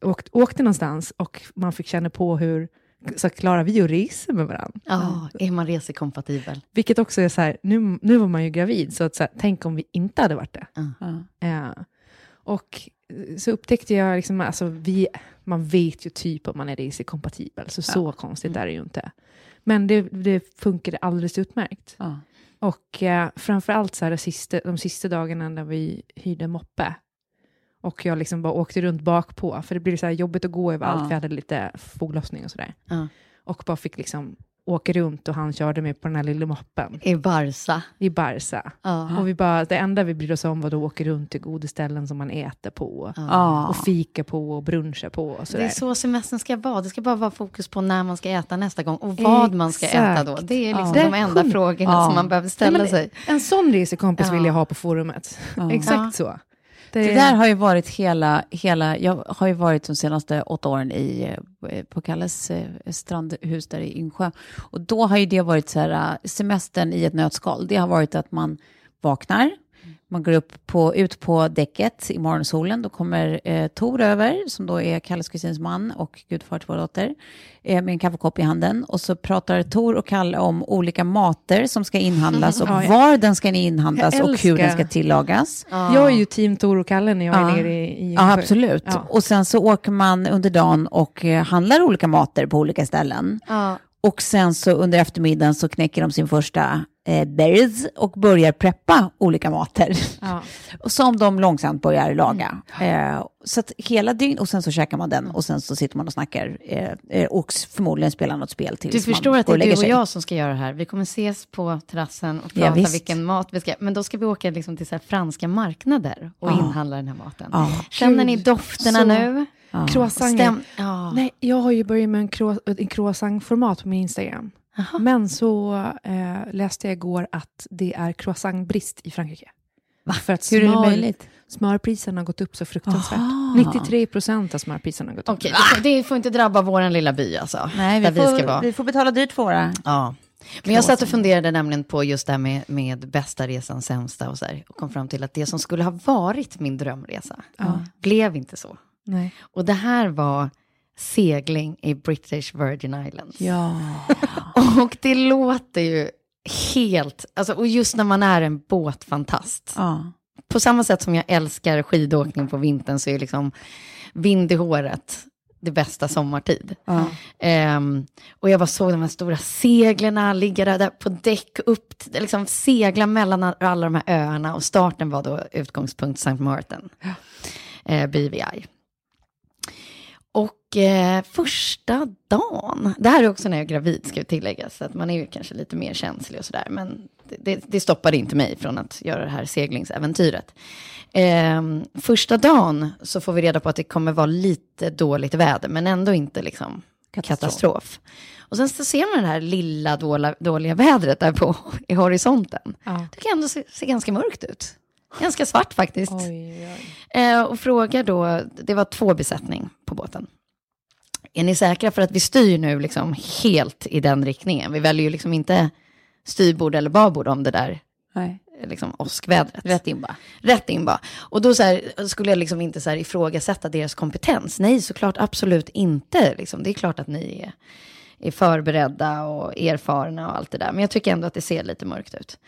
[SPEAKER 4] åkt, åkte någonstans och man fick känna på hur så klarar vi att resa med varandra.
[SPEAKER 2] Ja, är man resekompatibel?
[SPEAKER 4] Vilket också är så här, nu, nu var man ju gravid, så, att så här, tänk om vi inte hade varit det.
[SPEAKER 3] Ja.
[SPEAKER 4] Eh, och så upptäckte jag, liksom, alltså, vi, man vet ju typ om man är resekompatibel, så så konstigt är det ju inte. Men det, det funkade alldeles utmärkt.
[SPEAKER 3] Ja.
[SPEAKER 4] Och eh, framför allt så här, de, sista, de sista dagarna när vi hyrde moppe, Och jag liksom bara åkte runt bak på, för det blev så här jobbigt att gå överallt,
[SPEAKER 3] Ja.
[SPEAKER 4] jag hade lite foglossning och sådär.
[SPEAKER 2] Ja.
[SPEAKER 4] Och bara fick liksom åka runt och han körde mig på den här lilla moppen
[SPEAKER 2] I Barca.
[SPEAKER 4] i Barca.
[SPEAKER 2] Ja.
[SPEAKER 4] Och vi bara, det enda vi brydde oss om var att åka runt till godisställen som man äter på.
[SPEAKER 3] Ja.
[SPEAKER 4] Och fika på och bruncha på och
[SPEAKER 2] Det
[SPEAKER 4] sådär.
[SPEAKER 2] är så semestern ska vara. Det ska bara vara fokus på när man ska äta nästa gång och vad man ska äta då.
[SPEAKER 4] Exakt.
[SPEAKER 2] Det är liksom
[SPEAKER 4] Ja.
[SPEAKER 2] de enda frågorna som man behöver ställa
[SPEAKER 4] Nej,
[SPEAKER 2] sig.
[SPEAKER 4] En sån resekompis vill jag ha på forumet. Exakt så.
[SPEAKER 3] Det där har ju varit hela, hela, jag har ju varit de senaste åtta åren i, eh, på Kalles eh, strandhus där i Insjö. Och då har ju det varit så här, eh, semestern i ett nötskal. Det har varit att man vaknar, man går upp på, ut på däcket i morgonsolen. Då kommer eh, Tor över, som då är Kalles kusins man och gudfar till vår dotter, eh, med en kaffekopp i handen. Och så pratar Tor och Kalle om olika mater som ska inhandlas och
[SPEAKER 4] Ja, ja.
[SPEAKER 3] var den ska inhandlas och hur den ska tillagas.
[SPEAKER 4] Jag är ju team Tor och Kalle när jag
[SPEAKER 3] Ja.
[SPEAKER 4] är nere i, i
[SPEAKER 3] Ja, absolut.
[SPEAKER 4] Ja.
[SPEAKER 3] Och sen så åker man under dagen och eh, handlar olika mater på olika ställen.
[SPEAKER 2] Ja.
[SPEAKER 3] Och sen så under eftermiddagen så knäcker de sin första berries och börjar preppa olika mater.
[SPEAKER 4] Ja.
[SPEAKER 3] och som de långsamt börjar laga. Eh, så att hela dygn och sen så käkar man den och sen så sitter man och snackar eh, eh, och förmodligen spelar något spel tills
[SPEAKER 2] Du förstår
[SPEAKER 3] man
[SPEAKER 2] att det är du och
[SPEAKER 3] sig.
[SPEAKER 2] jag som ska göra det här. Vi kommer ses på terrassen och
[SPEAKER 3] Ja,
[SPEAKER 2] prata
[SPEAKER 3] visst.
[SPEAKER 2] vilken mat vi ska... Men då ska vi åka liksom till så här franska marknader och
[SPEAKER 3] Ja.
[SPEAKER 2] inhandla den här maten.
[SPEAKER 3] Ja.
[SPEAKER 2] Känner ni dofterna
[SPEAKER 4] så-
[SPEAKER 2] nu?
[SPEAKER 3] Ja.
[SPEAKER 4] Croissanter.
[SPEAKER 2] Ja.
[SPEAKER 4] Nej, jag har ju börjat med en croissant-format på min Instagram.
[SPEAKER 2] Jaha.
[SPEAKER 4] Men så eh, läste jag igår att det är croissantbrist i Frankrike. För att
[SPEAKER 3] Hur är det möjligt?
[SPEAKER 4] smörpriserna har gått upp så fruktansvärt.
[SPEAKER 3] Aha.
[SPEAKER 4] 93 procent av smörpriserna har gått upp.
[SPEAKER 2] Okej, det, får- det får inte drabba vår lilla by alltså.
[SPEAKER 3] Nej,
[SPEAKER 2] där
[SPEAKER 3] vi
[SPEAKER 2] vi ska
[SPEAKER 3] får,
[SPEAKER 2] vara.
[SPEAKER 3] vi får betala dyrt för våra.
[SPEAKER 2] Ja. Men jag satt och funderade nämligen på just det här med, med bästa resan, sämsta och så här. Och kom fram till att det som skulle ha varit min drömresa
[SPEAKER 4] Ja.
[SPEAKER 2] blev inte så.
[SPEAKER 4] Nej.
[SPEAKER 2] Och det här var segling i British Virgin Islands.
[SPEAKER 3] Ja.
[SPEAKER 2] Och det låter ju helt, alltså, och just när man är en båtfantast.
[SPEAKER 3] ja.
[SPEAKER 2] På samma sätt som jag älskar skidåkning på vintern så är liksom vind i håret det bästa sommartid.
[SPEAKER 3] ja.
[SPEAKER 2] Ehm, och jag bara såg de här stora seglarna ligga där, där på däck, upp, liksom segla mellan alla de här öarna och starten var då utgångspunkt St. Martin, eh, BVI. Och eh, första dagen, det här är också när jag är gravid ska jag tillägga, så att man är ju kanske lite mer känslig och sådär, men det, det, det stoppade inte mig från att göra det här seglingsäventyret. Eh, första dagen så får vi reda på att det kommer vara lite dåligt väder, men ändå inte liksom
[SPEAKER 3] Katastrof.
[SPEAKER 2] katastrof. Och sen så ser man det här lilla dåliga, dåliga vädret där på i horisonten.
[SPEAKER 4] Ja.
[SPEAKER 2] Det kan ändå se, se ganska mörkt ut. Ganska svart faktiskt.
[SPEAKER 4] Oj, oj.
[SPEAKER 2] Eh, och frågar då, det var två besättning på båten. Är ni säkra för att vi styr nu liksom helt i den riktningen? Vi väljer ju liksom inte styrbord eller babord om det där
[SPEAKER 3] Nej.
[SPEAKER 2] eh, liksom åskvädret.
[SPEAKER 3] Rätt in bara.
[SPEAKER 2] Rätt in bara. Och då så här, skulle jag liksom inte så här ifrågasätta deras kompetens. Nej, såklart absolut inte. Liksom. Det är klart att ni är, är förberedda och erfarna och allt det där. Men jag tycker ändå att det ser lite mörkt ut.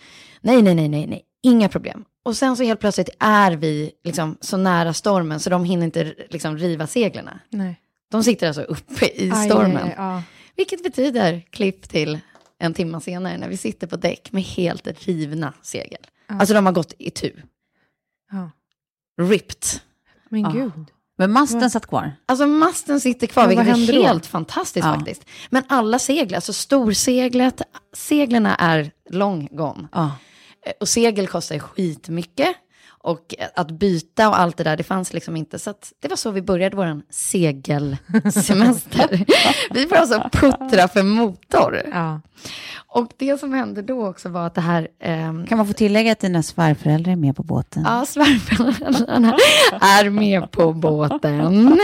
[SPEAKER 2] Nej, nej, nej, nej, nej. Inga problem. Och sen så helt plötsligt är vi liksom så nära stormen så de hinner inte liksom riva seglarna.
[SPEAKER 4] Nej.
[SPEAKER 2] De sitter alltså uppe i
[SPEAKER 4] Aj,
[SPEAKER 2] stormen.
[SPEAKER 4] aj, aj, ja.
[SPEAKER 2] Vilket betyder klipp till en timme senare när vi sitter på däck med helt rivna segel. Alltså de har gått i tu. Ripped.
[SPEAKER 4] Men gud.
[SPEAKER 3] Men masten satt kvar.
[SPEAKER 2] Alltså masten sitter kvar, vilket är
[SPEAKER 4] händer då?
[SPEAKER 2] helt fantastiskt
[SPEAKER 3] Ja.
[SPEAKER 2] faktiskt. Men alla segel, alltså storseglet, seglerna är long gone.
[SPEAKER 3] Ja.
[SPEAKER 2] Eh, Och segel kostar ju skitmycket. Och eh, att byta och allt det där, det fanns liksom inte. Så det var så vi började vår segelsemester. vi får alltså puttra för motor.
[SPEAKER 4] Ja.
[SPEAKER 2] Och det som hände då också var att det här... ehm,
[SPEAKER 3] Kan man få tillägga att dina svärföräldrar är med på båten?
[SPEAKER 2] Ja, svärföräldrarna är med på båten.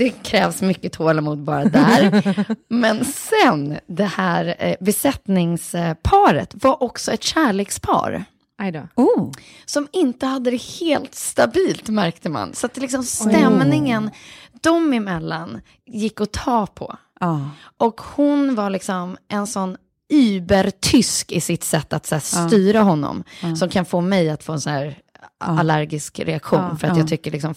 [SPEAKER 2] Det krävs mycket tålamod bara där. Men sen, det här eh, besättningsparet var också ett kärlekspar.
[SPEAKER 3] Oh.
[SPEAKER 2] Som inte hade det helt stabilt märkte man. Så att det liksom stämningen dem emellan gick att ta på.
[SPEAKER 3] Ja.
[SPEAKER 2] Och hon var liksom en sån übertysk i sitt sätt att så här, styra honom. Som kan få mig att få en sån här allergisk reaktion. För att
[SPEAKER 3] ja.
[SPEAKER 2] jag tycker liksom,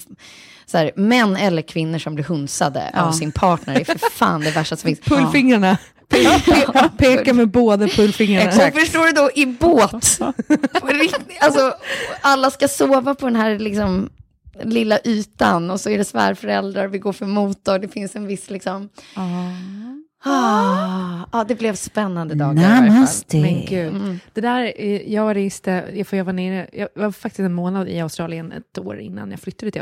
[SPEAKER 2] så här, män eller kvinnor som blir hunsade av sin partner är för fan det värsta som finns.
[SPEAKER 4] Pullfingrarna. Pe- pe- peka med båda pullfingrarna.
[SPEAKER 2] Och förstår du då, i båt. Alltså, alla ska sova på den här liksom, lilla ytan och så är det svärföräldrar, vi går för motor, det finns en viss liksom... Ah, ah, det blev spännande dagar i varje fall.
[SPEAKER 3] Namaste.
[SPEAKER 4] Men gud.
[SPEAKER 2] Mm.
[SPEAKER 4] Det där, eh, jag reste, för jag var nere, jag var faktiskt en månad i Australien ett år innan jag flyttade till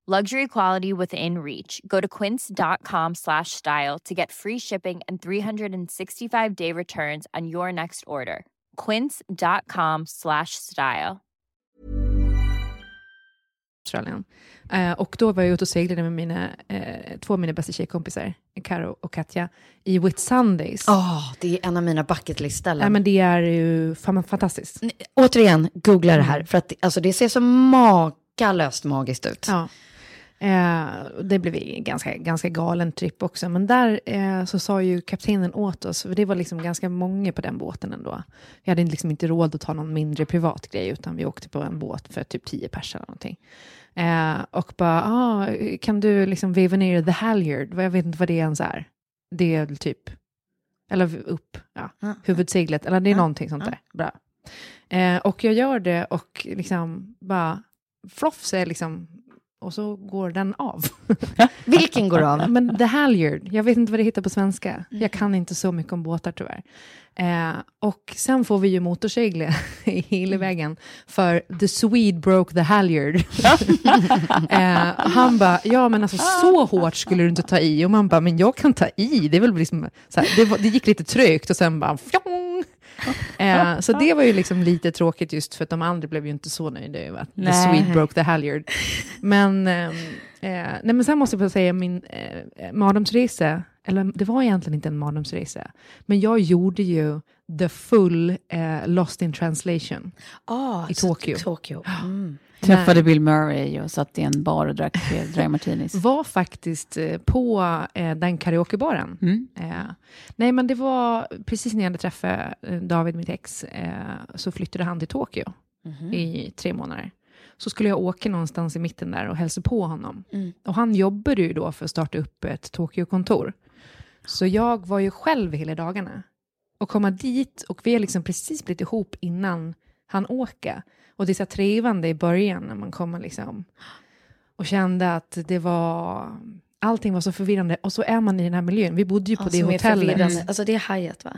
[SPEAKER 5] Luxury quality within reach. Go to quince.com slash style to get free shipping and 365 day returns on your next order. Quince.com slash style.
[SPEAKER 4] Australien. Eh, och då var jag ute och seglade med mina, eh, två av mina bästa tjejkompisar, Karo och Katja, i Whitsundays.
[SPEAKER 2] Åh, det är en av mina bucketlist-ställen.
[SPEAKER 4] Nej, men det är ju fan, fantastiskt.
[SPEAKER 2] Ni- Återigen, googla det här, för att alltså, det ser så makalöst magiskt ut.
[SPEAKER 4] Ja. Eh, det blev ganska, ganska galen tripp också. Men där eh, så sa ju kaptenen åt oss, för det var liksom ganska många på den båten ändå. Vi hade liksom inte råd att ta någon mindre privat grej, utan vi åkte på en båt för typ tio personer eller någonting. Eh, och bara, ah, kan du liksom veva ner the halyard? Jag vet inte vad det ens är. Det är typ, eller upp, ja,
[SPEAKER 2] Ja.
[SPEAKER 4] huvudseglet, eller det är
[SPEAKER 2] Ja.
[SPEAKER 4] någonting sånt där. Bra. Eh, och jag gör det och liksom bara, floff säger liksom, och så går den av.
[SPEAKER 2] Vilken går av?
[SPEAKER 4] Men the halyard, jag vet inte vad det heter på svenska. Jag kan inte så mycket om båtar tyvärr. Eh, och sen får vi ju motorsegla hela vägen, för the Swede broke the halyard. eh, han bara, ja men alltså så hårt skulle du inte ta i. Och man bara, men jag kan ta i. Det, är väl liksom, så här, det, var, det gick lite trögt och sen bara, fjong. Eh, så det var ju liksom lite tråkigt just för att de andra blev ju inte så nöjda över att the. Swede broke the halyard. Men, ehm, eh, nej, men sen måste jag få säga min eh, mardrömsresa, eller det var egentligen inte en mardrömsresa, men jag gjorde ju the full eh, Lost in translation.
[SPEAKER 2] Ah,
[SPEAKER 4] I Tokyo.
[SPEAKER 2] Tokyo. Mm.
[SPEAKER 3] Träffade Bill Murray och satt i en bar och drack dry martinis.
[SPEAKER 4] Var faktiskt eh, på eh, den karaokebaren.
[SPEAKER 3] Mm.
[SPEAKER 4] Eh, nej, men det var precis när jag hade träffat eh, David, mitt ex, eh, så flyttade han till Tokyo
[SPEAKER 2] Mhm.
[SPEAKER 4] i tre månader. Så skulle jag åka någonstans i mitten där och hälsa på honom.
[SPEAKER 2] Mm.
[SPEAKER 4] Och han jobbade ju då för att starta upp ett Tokyo-kontor. Så jag var ju själv hela dagarna. Och komma dit och vi har liksom precis blivit ihop innan han åker. Och det är så trevande i början när man kommer liksom och kände att det var allting var så förvirrande och så är man i den här miljön. Vi bodde ju på
[SPEAKER 2] Ja,
[SPEAKER 4] det hotellet.
[SPEAKER 2] förvirrande. Alltså det är Hyatt va?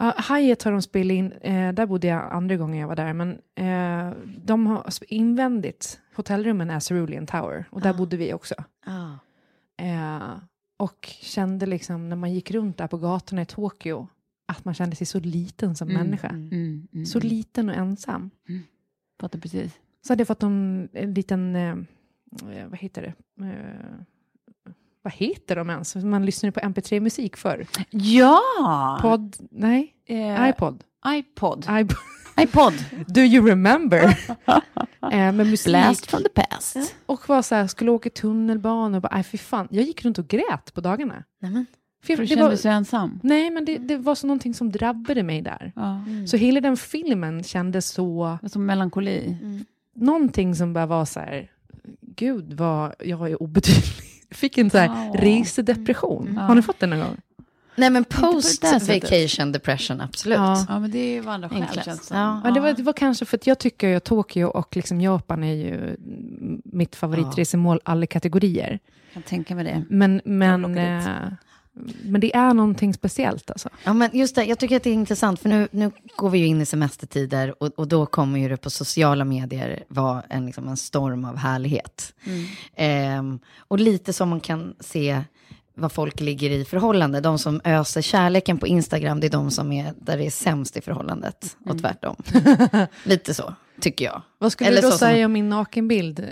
[SPEAKER 4] Ja, Hyatt har de spelat in, eh, där bodde jag andra gången jag var där, men eh, de har invändigt, hotellrummen är Cerulean Tower, och där
[SPEAKER 2] Ah.
[SPEAKER 4] bodde vi också.
[SPEAKER 2] Ah.
[SPEAKER 4] Eh, och kände liksom när man gick runt där på gatorna i Tokyo, att man kände sig så liten som människa.
[SPEAKER 3] Mm, mm,
[SPEAKER 4] Så
[SPEAKER 3] mm.
[SPEAKER 4] liten och ensam.
[SPEAKER 3] Fattar precis.
[SPEAKER 4] Så hade jag fått en, en liten, eh, eh, vad heter det? Eh, vad heter de ens? Man lyssnade på MP3-musik förr.
[SPEAKER 3] Ja!
[SPEAKER 4] Pod? Nej,
[SPEAKER 3] Eh,
[SPEAKER 4] iPod.
[SPEAKER 3] iPod.
[SPEAKER 4] iPod.
[SPEAKER 3] iPod.
[SPEAKER 4] Do you remember? eh, musik.
[SPEAKER 3] Blast from the past.
[SPEAKER 4] Och var så här, skulle åka tunnelbana och bara, nej fy fan. Jag gick runt och grät på dagarna.
[SPEAKER 2] Nämen.
[SPEAKER 4] För
[SPEAKER 3] För du
[SPEAKER 4] det
[SPEAKER 3] kände
[SPEAKER 4] var,
[SPEAKER 3] dig ensam.
[SPEAKER 4] nej, men det, det var så någonting som drabbade mig där.
[SPEAKER 3] Ja.
[SPEAKER 2] Mm.
[SPEAKER 4] Så hela den filmen kändes så,
[SPEAKER 3] Som melankoli.
[SPEAKER 4] någonting som bara var så här, gud vad jag är obetydlig. fick en så här
[SPEAKER 3] Ja.
[SPEAKER 4] resedepression. Har ni fått den någon gång?
[SPEAKER 2] Nej men post vacation depression, absolut.
[SPEAKER 4] Ja.
[SPEAKER 3] Ja, men det är ju andra skäl
[SPEAKER 2] Enklast.
[SPEAKER 3] känns som.
[SPEAKER 2] Ja.
[SPEAKER 4] Ja, det, var, det var kanske för att jag tycker ju att Tokyo och liksom Japan är ju mm, mitt favoritresemål alla kategorier.
[SPEAKER 3] Jag kan tänka mig det.
[SPEAKER 4] Men, men, men det är någonting speciellt alltså.
[SPEAKER 2] Ja, men just det, jag tycker att det är intressant, för nu, nu går vi ju in i semestertider och, och då kommer ju det på sociala medier vara en, liksom en storm av härlighet. Ehm, och lite som man kan se vad folk ligger i förhållande. De som öser kärleken på Instagram, det är de som är där det är sämst i förhållandet. Och tvärtom. lite så, tycker jag.
[SPEAKER 4] Vad skulle
[SPEAKER 2] Eller
[SPEAKER 4] du då
[SPEAKER 2] så som-
[SPEAKER 4] säga om min nakenbild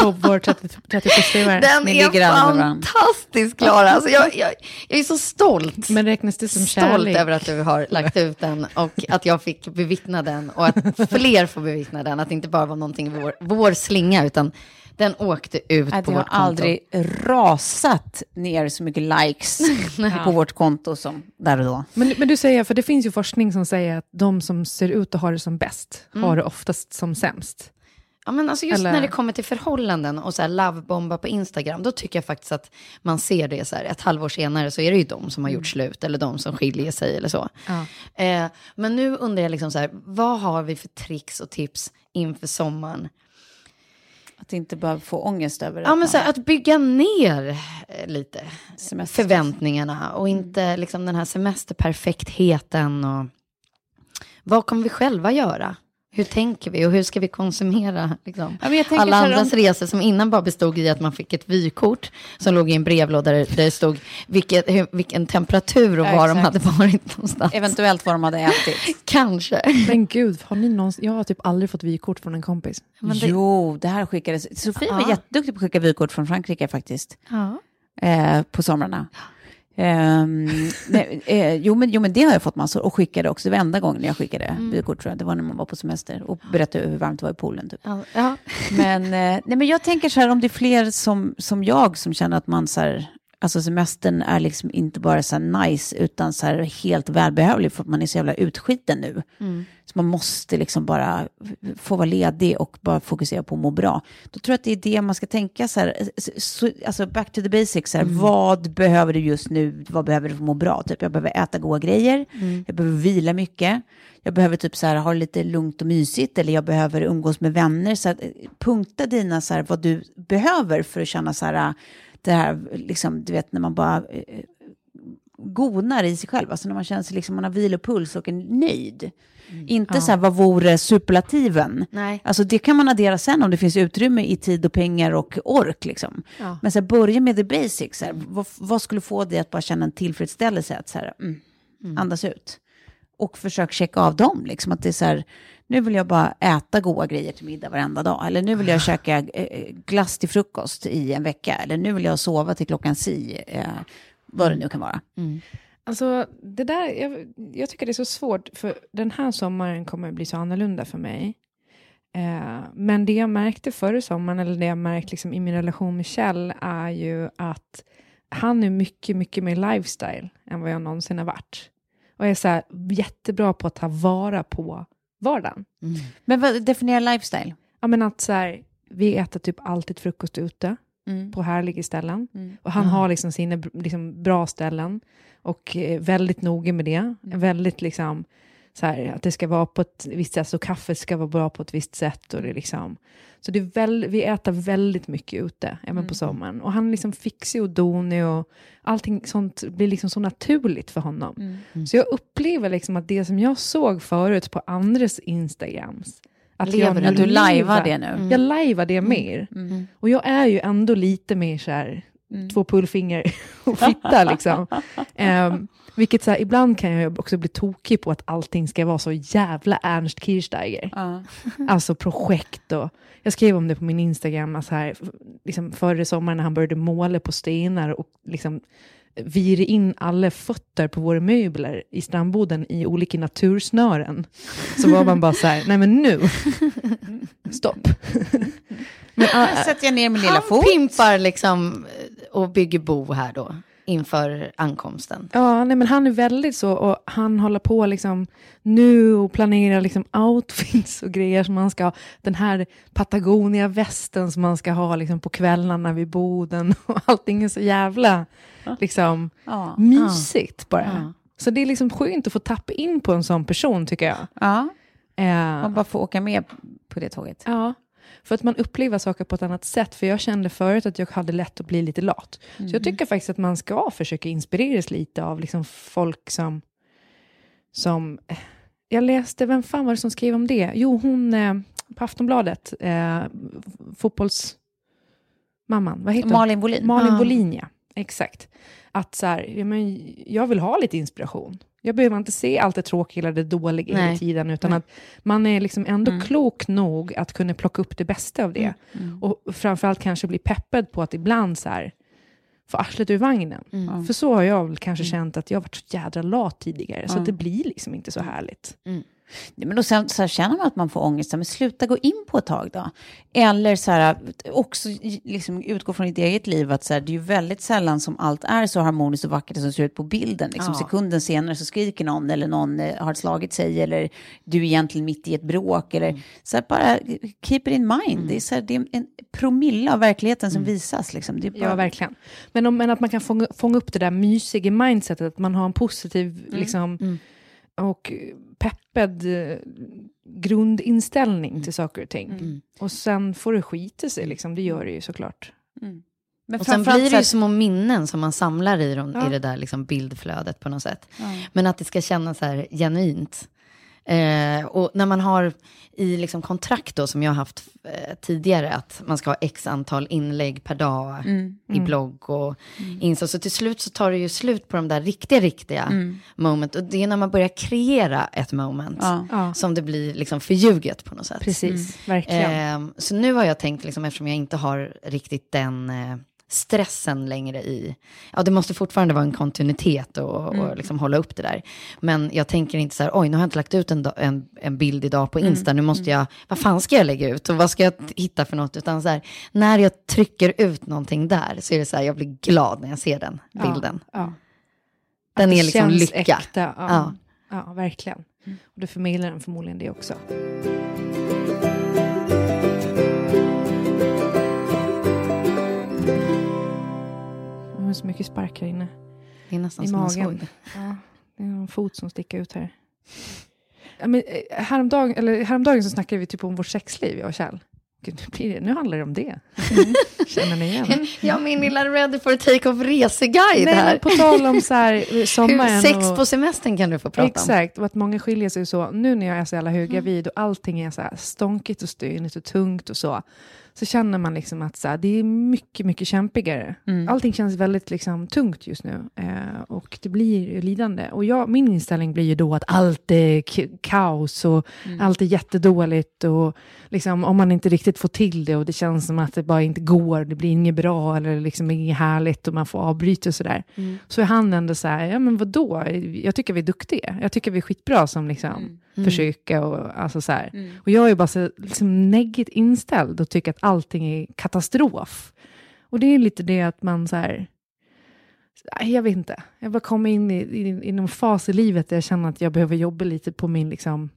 [SPEAKER 4] på vår 30 31
[SPEAKER 2] Den
[SPEAKER 3] Ni
[SPEAKER 2] är fantastisk, Klara. Alltså, jag, jag, jag är så stolt.
[SPEAKER 4] Men räknas det som
[SPEAKER 2] stolt
[SPEAKER 4] kärlek?
[SPEAKER 2] över att du har lagt ut den och att jag fick bevittna den och att fler får bevittna den. Att det inte bara var någonting vår, vår slinga utan den åkte ut
[SPEAKER 3] Att
[SPEAKER 2] på
[SPEAKER 3] jag har
[SPEAKER 2] vårt konto.
[SPEAKER 3] aldrig rasat ner så mycket likes på vårt konto som där och då.
[SPEAKER 4] Men, men du säger, för det finns ju forskning som säger att de som ser ut att ha det som bäst
[SPEAKER 2] Mm.
[SPEAKER 4] har det oftast som sämst.
[SPEAKER 2] Ja, men alltså just
[SPEAKER 4] Eller-
[SPEAKER 2] när det kommer till förhållanden och så här lovebomba på Instagram, då tycker jag faktiskt att man ser det så här, ett halvår senare så är det ju de som har gjort slut eller de som skiljer sig eller så.
[SPEAKER 4] Ja.
[SPEAKER 2] Eh, men nu undrar jag liksom så här, vad har vi för tricks och tips inför sommaren?
[SPEAKER 3] Att inte behöva få ångest över
[SPEAKER 2] Ja, men så här, att bygga ner eh, lite
[SPEAKER 3] Semester.
[SPEAKER 2] förväntningarna och inte liksom den här semesterperfektheten och vad kommer vi själva göra? Hur tänker vi och hur ska vi konsumera liksom?
[SPEAKER 3] Ja, men jag tänker
[SPEAKER 2] alla andras
[SPEAKER 3] om-
[SPEAKER 2] resor som innan bara bestod i att man fick ett vykort som låg i en brevlåda där där det stod vilket, hur, vilken temperatur och
[SPEAKER 3] Ja,
[SPEAKER 2] var de hade
[SPEAKER 3] exakt.
[SPEAKER 2] varit någonstans.
[SPEAKER 3] Eventuellt vad de hade ätit.
[SPEAKER 2] Kanske.
[SPEAKER 4] Men gud, har ni någonsin, jag har typ aldrig fått vykort från en kompis.
[SPEAKER 2] Men det-
[SPEAKER 3] Jo, det här skickades. Sofia var
[SPEAKER 2] Ja.
[SPEAKER 3] jätteduktig på att skicka vykort från Frankrike faktiskt.
[SPEAKER 2] Ja.
[SPEAKER 3] Eh, på somrarna. Ehm, nej, eh, jo, men, jo, men det har jag fått massor och skickade också. Det var enda gången jag skickade vykort tror jag. Det var när man var på semester och berättade hur varmt det var i poolen. Typ.
[SPEAKER 2] Ja. Ja.
[SPEAKER 3] Men, eh, nej, men jag tänker så här, om det är fler som, som jag som känner att man så här, alltså semestern är liksom inte bara så här nice, utan så här helt välbehövlig för att man är så jävla utskiten nu. Så man måste liksom bara få vara ledig och bara fokusera på att må bra. Då tror jag att det är det man ska tänka så här, så, alltså back to the basics, så här, vad behöver du just nu, vad behöver du för att må bra? Typ jag behöver äta goda grejer, jag behöver vila mycket, jag behöver typ så här, ha lite lugnt och mysigt eller jag behöver umgås med vänner. Så att, eh, punkta dina så här, vad du behöver för att känna så här, det här, liksom, du vet när man bara eh, gonar i sig själv, alltså när man känner sig liksom, man har vilopuls och är nöjd. Inte så här, vad vore superlativen?
[SPEAKER 2] Nej.
[SPEAKER 3] Alltså det kan man addera sen om det finns utrymme i tid och pengar och ork. Liksom.
[SPEAKER 4] Ja.
[SPEAKER 3] Men så här, börja med the basics. Så här, vad, vad skulle få dig att bara känna en tillfredsställelse? Att så här, mm, andas ut. Och försök checka av dem. Liksom, att det är så här, nu vill jag bara äta goda grejer till middag varenda dag. Eller nu vill jag käka eh, glass till frukost i en vecka. Eller nu vill jag sova till klockan si. Eh, vad det nu kan vara.
[SPEAKER 4] Alltså, det där, jag, jag tycker det är så svårt, för den här sommaren kommer bli så annorlunda för mig. Eh, men det jag märkte förra sommaren, eller det jag märkt liksom i min relation med Kjell, är ju att han är mycket, mycket mer lifestyle än vad jag någonsin har varit. Och är så här, jättebra på att ta vara på vardagen.
[SPEAKER 3] Men vad definierar lifestyle?
[SPEAKER 4] Ja, men att så här, vi äter typ alltid frukost ute
[SPEAKER 3] Mm.
[SPEAKER 4] på härliga ställen.
[SPEAKER 3] Mm.
[SPEAKER 4] Och han har liksom sina liksom, bra ställen och är väldigt noga med det. Väldigt liksom så här, att det ska vara på ett visst sätt, så kaffet ska vara bra på ett visst sätt. Och det liksom, så det är väl, vi äter väldigt mycket ute, även på sommaren. Och han liksom fixig och donig och allting sånt blir liksom så naturligt för honom. Så jag upplever liksom att det som jag såg förut på andres Instagrams, att
[SPEAKER 2] Lever
[SPEAKER 4] jag?
[SPEAKER 3] Att du lajvar det nu?
[SPEAKER 4] Jag lajvar det mer. Och jag är ju ändå lite mer så här, två pullfinger och fitta liksom. Ehm, vilket så här, ibland kan jag också bli tokig på att allting ska vara så jävla Ernst Kirchsteiger.
[SPEAKER 3] Ja.
[SPEAKER 4] Alltså projekt och... Jag skrev om det på min Instagram, alltså här, liksom förra sommaren när han började måla på stenar och liksom vira in alla fötter på våra möbler i strandboden i olika natursnören. Så var man bara så här, nej men nu, stopp. Men,
[SPEAKER 3] Här sätter jag ner min lilla
[SPEAKER 2] Han
[SPEAKER 3] fot.
[SPEAKER 2] pimpar liksom eh, och bygger bo här då. Inför ankomsten.
[SPEAKER 4] Ja, nej, men han är väldigt så och han håller på liksom nu och planerar liksom outfits och grejer som man ska ha. Den här Patagonia-västen som man ska ha liksom på kvällarna vid Boden och allting är så jävla liksom
[SPEAKER 3] Ja.
[SPEAKER 4] mysigt bara.
[SPEAKER 2] Ja.
[SPEAKER 4] Så det är liksom skönt att få tappa in på en sån person tycker jag.
[SPEAKER 3] Ja,
[SPEAKER 4] Eh,
[SPEAKER 3] man bara får åka med på det tåget.
[SPEAKER 4] Ja, för att man upplever saker på ett annat sätt. För jag kände förut att jag hade lätt att bli lite lat. Så jag tycker faktiskt att man ska försöka inspireras lite av liksom folk som... som jag läste, vem fan var det som skrev om det? Jo, hon eh, på Aftonbladet, eh, fotbollsmamman, vad heter hon?
[SPEAKER 3] Malin Bolin.
[SPEAKER 4] Malin
[SPEAKER 2] Ah.
[SPEAKER 4] Bolin, ja. Exakt. Att så här, ja, men jag vill ha lite inspiration. Jag behöver inte se allt det tråkiga eller det dåliga
[SPEAKER 2] Nej.
[SPEAKER 4] tiden, utan att man är liksom ändå klok nog att kunna plocka upp det bästa av det. Och framförallt kanske bli peppad på att ibland så här, få arslet ur vagnen. För så har jag väl kanske känt att jag har varit så jädra lat tidigare, så att det blir liksom inte så härligt.
[SPEAKER 3] Nej, Men då sen, så här, känner man att man får ångest, men sluta gå in på ett tag då. Eller så här, också liksom, utgå från ditt eget liv, att så här, det är ju väldigt sällan som allt är så harmoniskt och vackert som ser ut på bilden. Liksom,
[SPEAKER 2] Ja.
[SPEAKER 3] Sekunden senare så skriker någon, eller någon eh, har slagit sig, eller du är egentligen mitt i ett bråk. Eller, så här, bara keep it in mind. Det, är så det är en promille av verkligheten som visas. Liksom. Det är bara,
[SPEAKER 4] Ja, verkligen. Men, om, men att man kan fånga, fånga upp det där mysiga mindsetet, att man har en positiv liksom, och peppad eh, grundinställning till saker och ting. Och sen får det skita sig, liksom. det gör det ju såklart.
[SPEAKER 3] Men
[SPEAKER 2] Och sen blir det ju små minnen som man samlar i, dem,
[SPEAKER 4] Ja.
[SPEAKER 2] i det där liksom bildflödet på något sätt. Men att det ska kännas så här genuint. Eh, och när man har i liksom kontrakt då, som jag har haft eh, tidigare, att man ska ha x antal inlägg per dag i blogg och Insta. Så till slut så tar det ju slut på de där riktiga, riktiga moment. Och det är när man börjar kreera ett moment
[SPEAKER 3] Ja.
[SPEAKER 4] Ja,
[SPEAKER 2] som det blir liksom förljuget på något sätt.
[SPEAKER 4] precis. Verkligen.
[SPEAKER 2] Ehm, så nu har jag tänkt, liksom, eftersom jag inte har riktigt den eh, stressen längre i... Ja, det måste fortfarande vara en kontinuitet och, och liksom hålla upp det där. Men jag tänker inte så här, oj, nu har jag inte lagt ut en, en, en bild idag på Insta, nu måste jag, vad fan ska jag lägga ut och vad ska jag hitta för något? Utan så här, när jag trycker ut någonting där så är det så här, jag blir glad när jag ser den bilden.
[SPEAKER 4] Ja.
[SPEAKER 2] Den
[SPEAKER 4] Det
[SPEAKER 2] är liksom lycka.
[SPEAKER 4] Äkta, ja.
[SPEAKER 2] Ja.
[SPEAKER 4] Ja. verkligen. Och det förmedlar den förmodligen det också. Är så mycket spark här inne.
[SPEAKER 2] Det är nästan
[SPEAKER 4] I
[SPEAKER 2] som en
[SPEAKER 4] magen.
[SPEAKER 2] såg.
[SPEAKER 4] Ja, det är någon fot som sticker ut här. Ja, men, eh, häromdagen, eller, häromdagen så snackade vi typ om vårt sexliv, jag och Kjell. Gud, nu, blir det, nu handlar det om det. Känner ni igen?
[SPEAKER 2] Ja, min lilla Ready for Take-Off reseguide
[SPEAKER 4] Nej,
[SPEAKER 2] här.
[SPEAKER 4] på tal om så här, eh, sommaren.
[SPEAKER 2] Hur, sex
[SPEAKER 4] och,
[SPEAKER 2] på semestern kan du få prata om.
[SPEAKER 4] Exakt, och att många skiljer sig så. Nu när jag är så jävla höggravid och allting är så här stånkigt och stönigt och tungt och så, så känner man liksom att så här, det är mycket, mycket kämpigare. Allting känns väldigt liksom, tungt just nu eh, och det blir lidande. Och jag, min inställning blir ju då att allt är kaos och allt är jättedåligt och liksom, om man inte riktigt får till det och det känns som att det bara inte går, det blir inget bra eller liksom inget härligt och man får avbryta och sådär. Så är han ändå så här, ja men vadå, jag tycker vi är duktiga, jag tycker vi är skitbra som liksom försöka och alltså så här. Och jag är bara så liksom neggigt inställd och tycker att allting är katastrof. Och det är lite det att man så här, jag vet inte, jag bara kommer in i, i, i någon fas i livet där jag känner att jag behöver jobba lite på min liksom,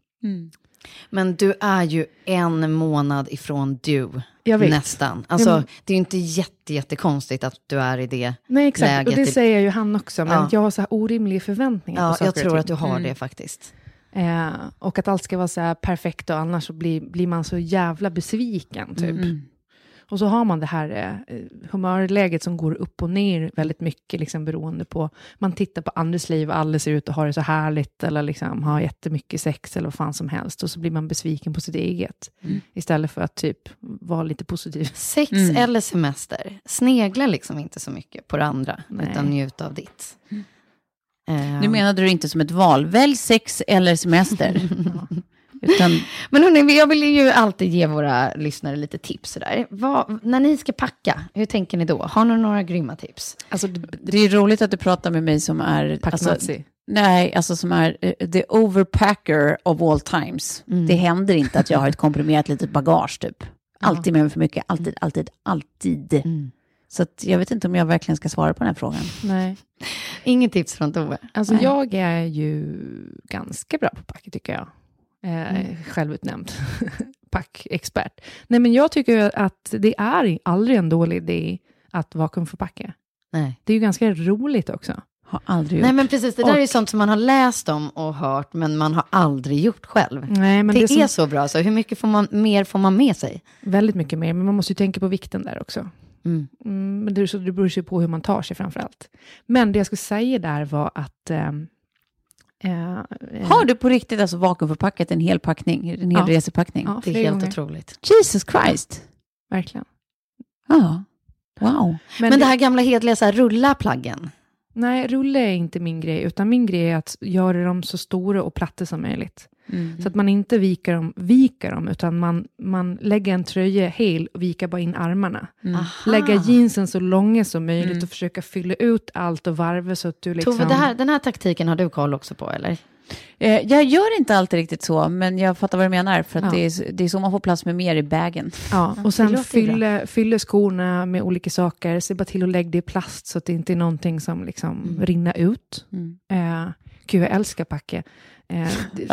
[SPEAKER 2] Men du är ju en månad ifrån du,
[SPEAKER 4] Jag vet.
[SPEAKER 2] nästan. Alltså,
[SPEAKER 4] Ja, men-
[SPEAKER 2] det är ju inte jätte, jättekonstigt att du är i det
[SPEAKER 4] Nej exakt,
[SPEAKER 2] läget.
[SPEAKER 4] och det säger ju han också, men
[SPEAKER 2] Ja.
[SPEAKER 4] att jag har så här orimliga förväntningar
[SPEAKER 2] Ja,
[SPEAKER 4] på saker
[SPEAKER 2] jag tror att du har det faktiskt.
[SPEAKER 4] Eh, och att allt ska vara så här perfekt och annars så blir, blir man så jävla besviken. Typ. Och så har man det här eh, humörläget som går upp och ner väldigt mycket liksom, beroende på, man tittar på andras liv och alla ser ut att ha det så härligt eller liksom, har jättemycket sex eller vad fan som helst och så blir man besviken på sitt eget. Istället för att typ vara lite positiv.
[SPEAKER 2] Sex eller semester, snegla liksom inte så mycket på det andra,
[SPEAKER 4] Nej.
[SPEAKER 2] utan njut av ditt. Eh,
[SPEAKER 3] Nu menade du inte som ett val, välj sex eller semester. Utan,
[SPEAKER 2] Men hörni, jag vill ju alltid ge våra lyssnare lite tips. Sådär. Vad, när ni ska packa, hur tänker ni då? Har ni några grymma tips?
[SPEAKER 4] Alltså, det,
[SPEAKER 3] det är roligt att du pratar med mig som är... Alltså, nej, alltså som är eh, the overpacker of all times. Det händer inte att jag har ett komprimerat litet bagage typ. Alltid med mig för mycket, alltid, alltid, alltid. Så att jag vet inte om jag verkligen ska svara på den här frågan.
[SPEAKER 4] Nej.
[SPEAKER 2] Inget tips från Tove.
[SPEAKER 4] Alltså
[SPEAKER 3] Nej.
[SPEAKER 4] jag är ju ganska bra på pack, tycker jag. Eh,
[SPEAKER 3] Mm.
[SPEAKER 4] Självutnämnd packexpert. Nej, men jag tycker att det är aldrig en dålig idé att vakuumförpacka.
[SPEAKER 2] Nej.
[SPEAKER 4] Det är ju ganska roligt också.
[SPEAKER 3] Har aldrig gjort.
[SPEAKER 2] Nej, men precis. Det där är ju
[SPEAKER 4] Och-
[SPEAKER 2] sånt som man har läst om och hört, men man har aldrig gjort själv.
[SPEAKER 4] Nej, men
[SPEAKER 2] det,
[SPEAKER 4] det, som,
[SPEAKER 2] är så bra, så hur mycket får man, mer får man med sig?
[SPEAKER 4] väldigt mycket mer, men man måste ju tänka på vikten där också.
[SPEAKER 2] Mm.
[SPEAKER 4] Mm, men det, så, det beror ju på hur man tar sig framför allt. Men det jag skulle säga där var att... ehm, eh, eh,
[SPEAKER 3] Har du på riktigt alltså vakuumförpackat en hel packning, en hel
[SPEAKER 4] Ja.
[SPEAKER 3] resepackning?
[SPEAKER 4] Ja,
[SPEAKER 2] Det är helt
[SPEAKER 4] gånger.
[SPEAKER 2] otroligt.
[SPEAKER 3] Jesus Christ.
[SPEAKER 4] Verkligen.
[SPEAKER 3] Ja. Wow.
[SPEAKER 2] Men, det här gamla hedliga, så här, rulla plaggen.
[SPEAKER 4] Nej, rulle är inte min grej, utan min grej är att göra dem så stora och platta som möjligt.
[SPEAKER 3] Mm.
[SPEAKER 4] Så att man inte viker dem, viker dem utan man, man lägger en tröja hel och viker bara in armarna.
[SPEAKER 3] Mm.
[SPEAKER 4] Lägga jeansen så långa som möjligt
[SPEAKER 3] Mm.
[SPEAKER 4] och försöka fylla ut allt och varva så att du liksom...
[SPEAKER 2] Tove, det här, den här taktiken har du koll också på, eller?
[SPEAKER 3] Eh, jag gör inte alltid riktigt så, men jag fattar vad du menar. För att
[SPEAKER 4] Ja.
[SPEAKER 3] det, är, det är så man får plats med mer i bagen.
[SPEAKER 4] Ja, och sen fylla, fylla skorna med olika saker. Se bara till att lägga det i plast så att det inte är någonting som liksom
[SPEAKER 2] Mm.
[SPEAKER 4] rinner ut.
[SPEAKER 3] Mm.
[SPEAKER 4] Eh, gud, jag älskar packe. Eh,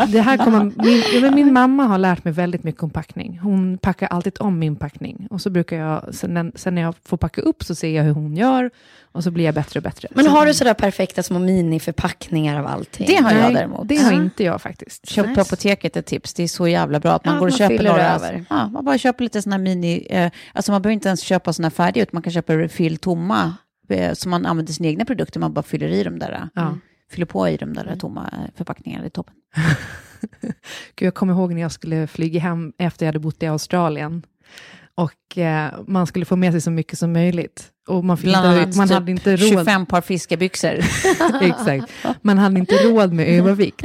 [SPEAKER 4] det, här kommer, min, ja, min mamma har lärt mig väldigt mycket om packning. Hon packar alltid om min packning. Och så brukar jag, sen, när- sen när jag får packa upp så ser jag hur hon gör. Och så blir jag bättre och bättre.
[SPEAKER 2] Men
[SPEAKER 4] så,
[SPEAKER 2] har du sådär perfekta små miniförpackningar av allting?
[SPEAKER 3] Det har jag
[SPEAKER 4] Nej,
[SPEAKER 3] däremot.
[SPEAKER 4] Det har inte jag faktiskt.
[SPEAKER 3] Köp
[SPEAKER 2] Nice.
[SPEAKER 3] på apoteket ett tips, det är så jävla bra att man
[SPEAKER 2] Ja,
[SPEAKER 3] går och
[SPEAKER 2] man
[SPEAKER 3] köper några.
[SPEAKER 2] över.
[SPEAKER 3] Ja, man bara köper lite sådana mini, eh, alltså man behöver inte ens köpa sådana färdiga, utan man kan köpa refill tomma, eh, som man använder sina egna produkter, man bara fyller i de där,
[SPEAKER 4] Ja.
[SPEAKER 3] Fyller på i de där tomma eh, förpackningarna, är toppen.
[SPEAKER 4] Gud, jag kommer ihåg när jag skulle flyga hem efter jag hade bott i Australien. Och eh, man skulle få med sig så mycket som möjligt. Och man,
[SPEAKER 3] Bland annat
[SPEAKER 4] man
[SPEAKER 3] typ
[SPEAKER 4] hade inte råd.
[SPEAKER 3] 25 par fiskebyxor.
[SPEAKER 4] Exakt. Man hade inte råd med övervikt.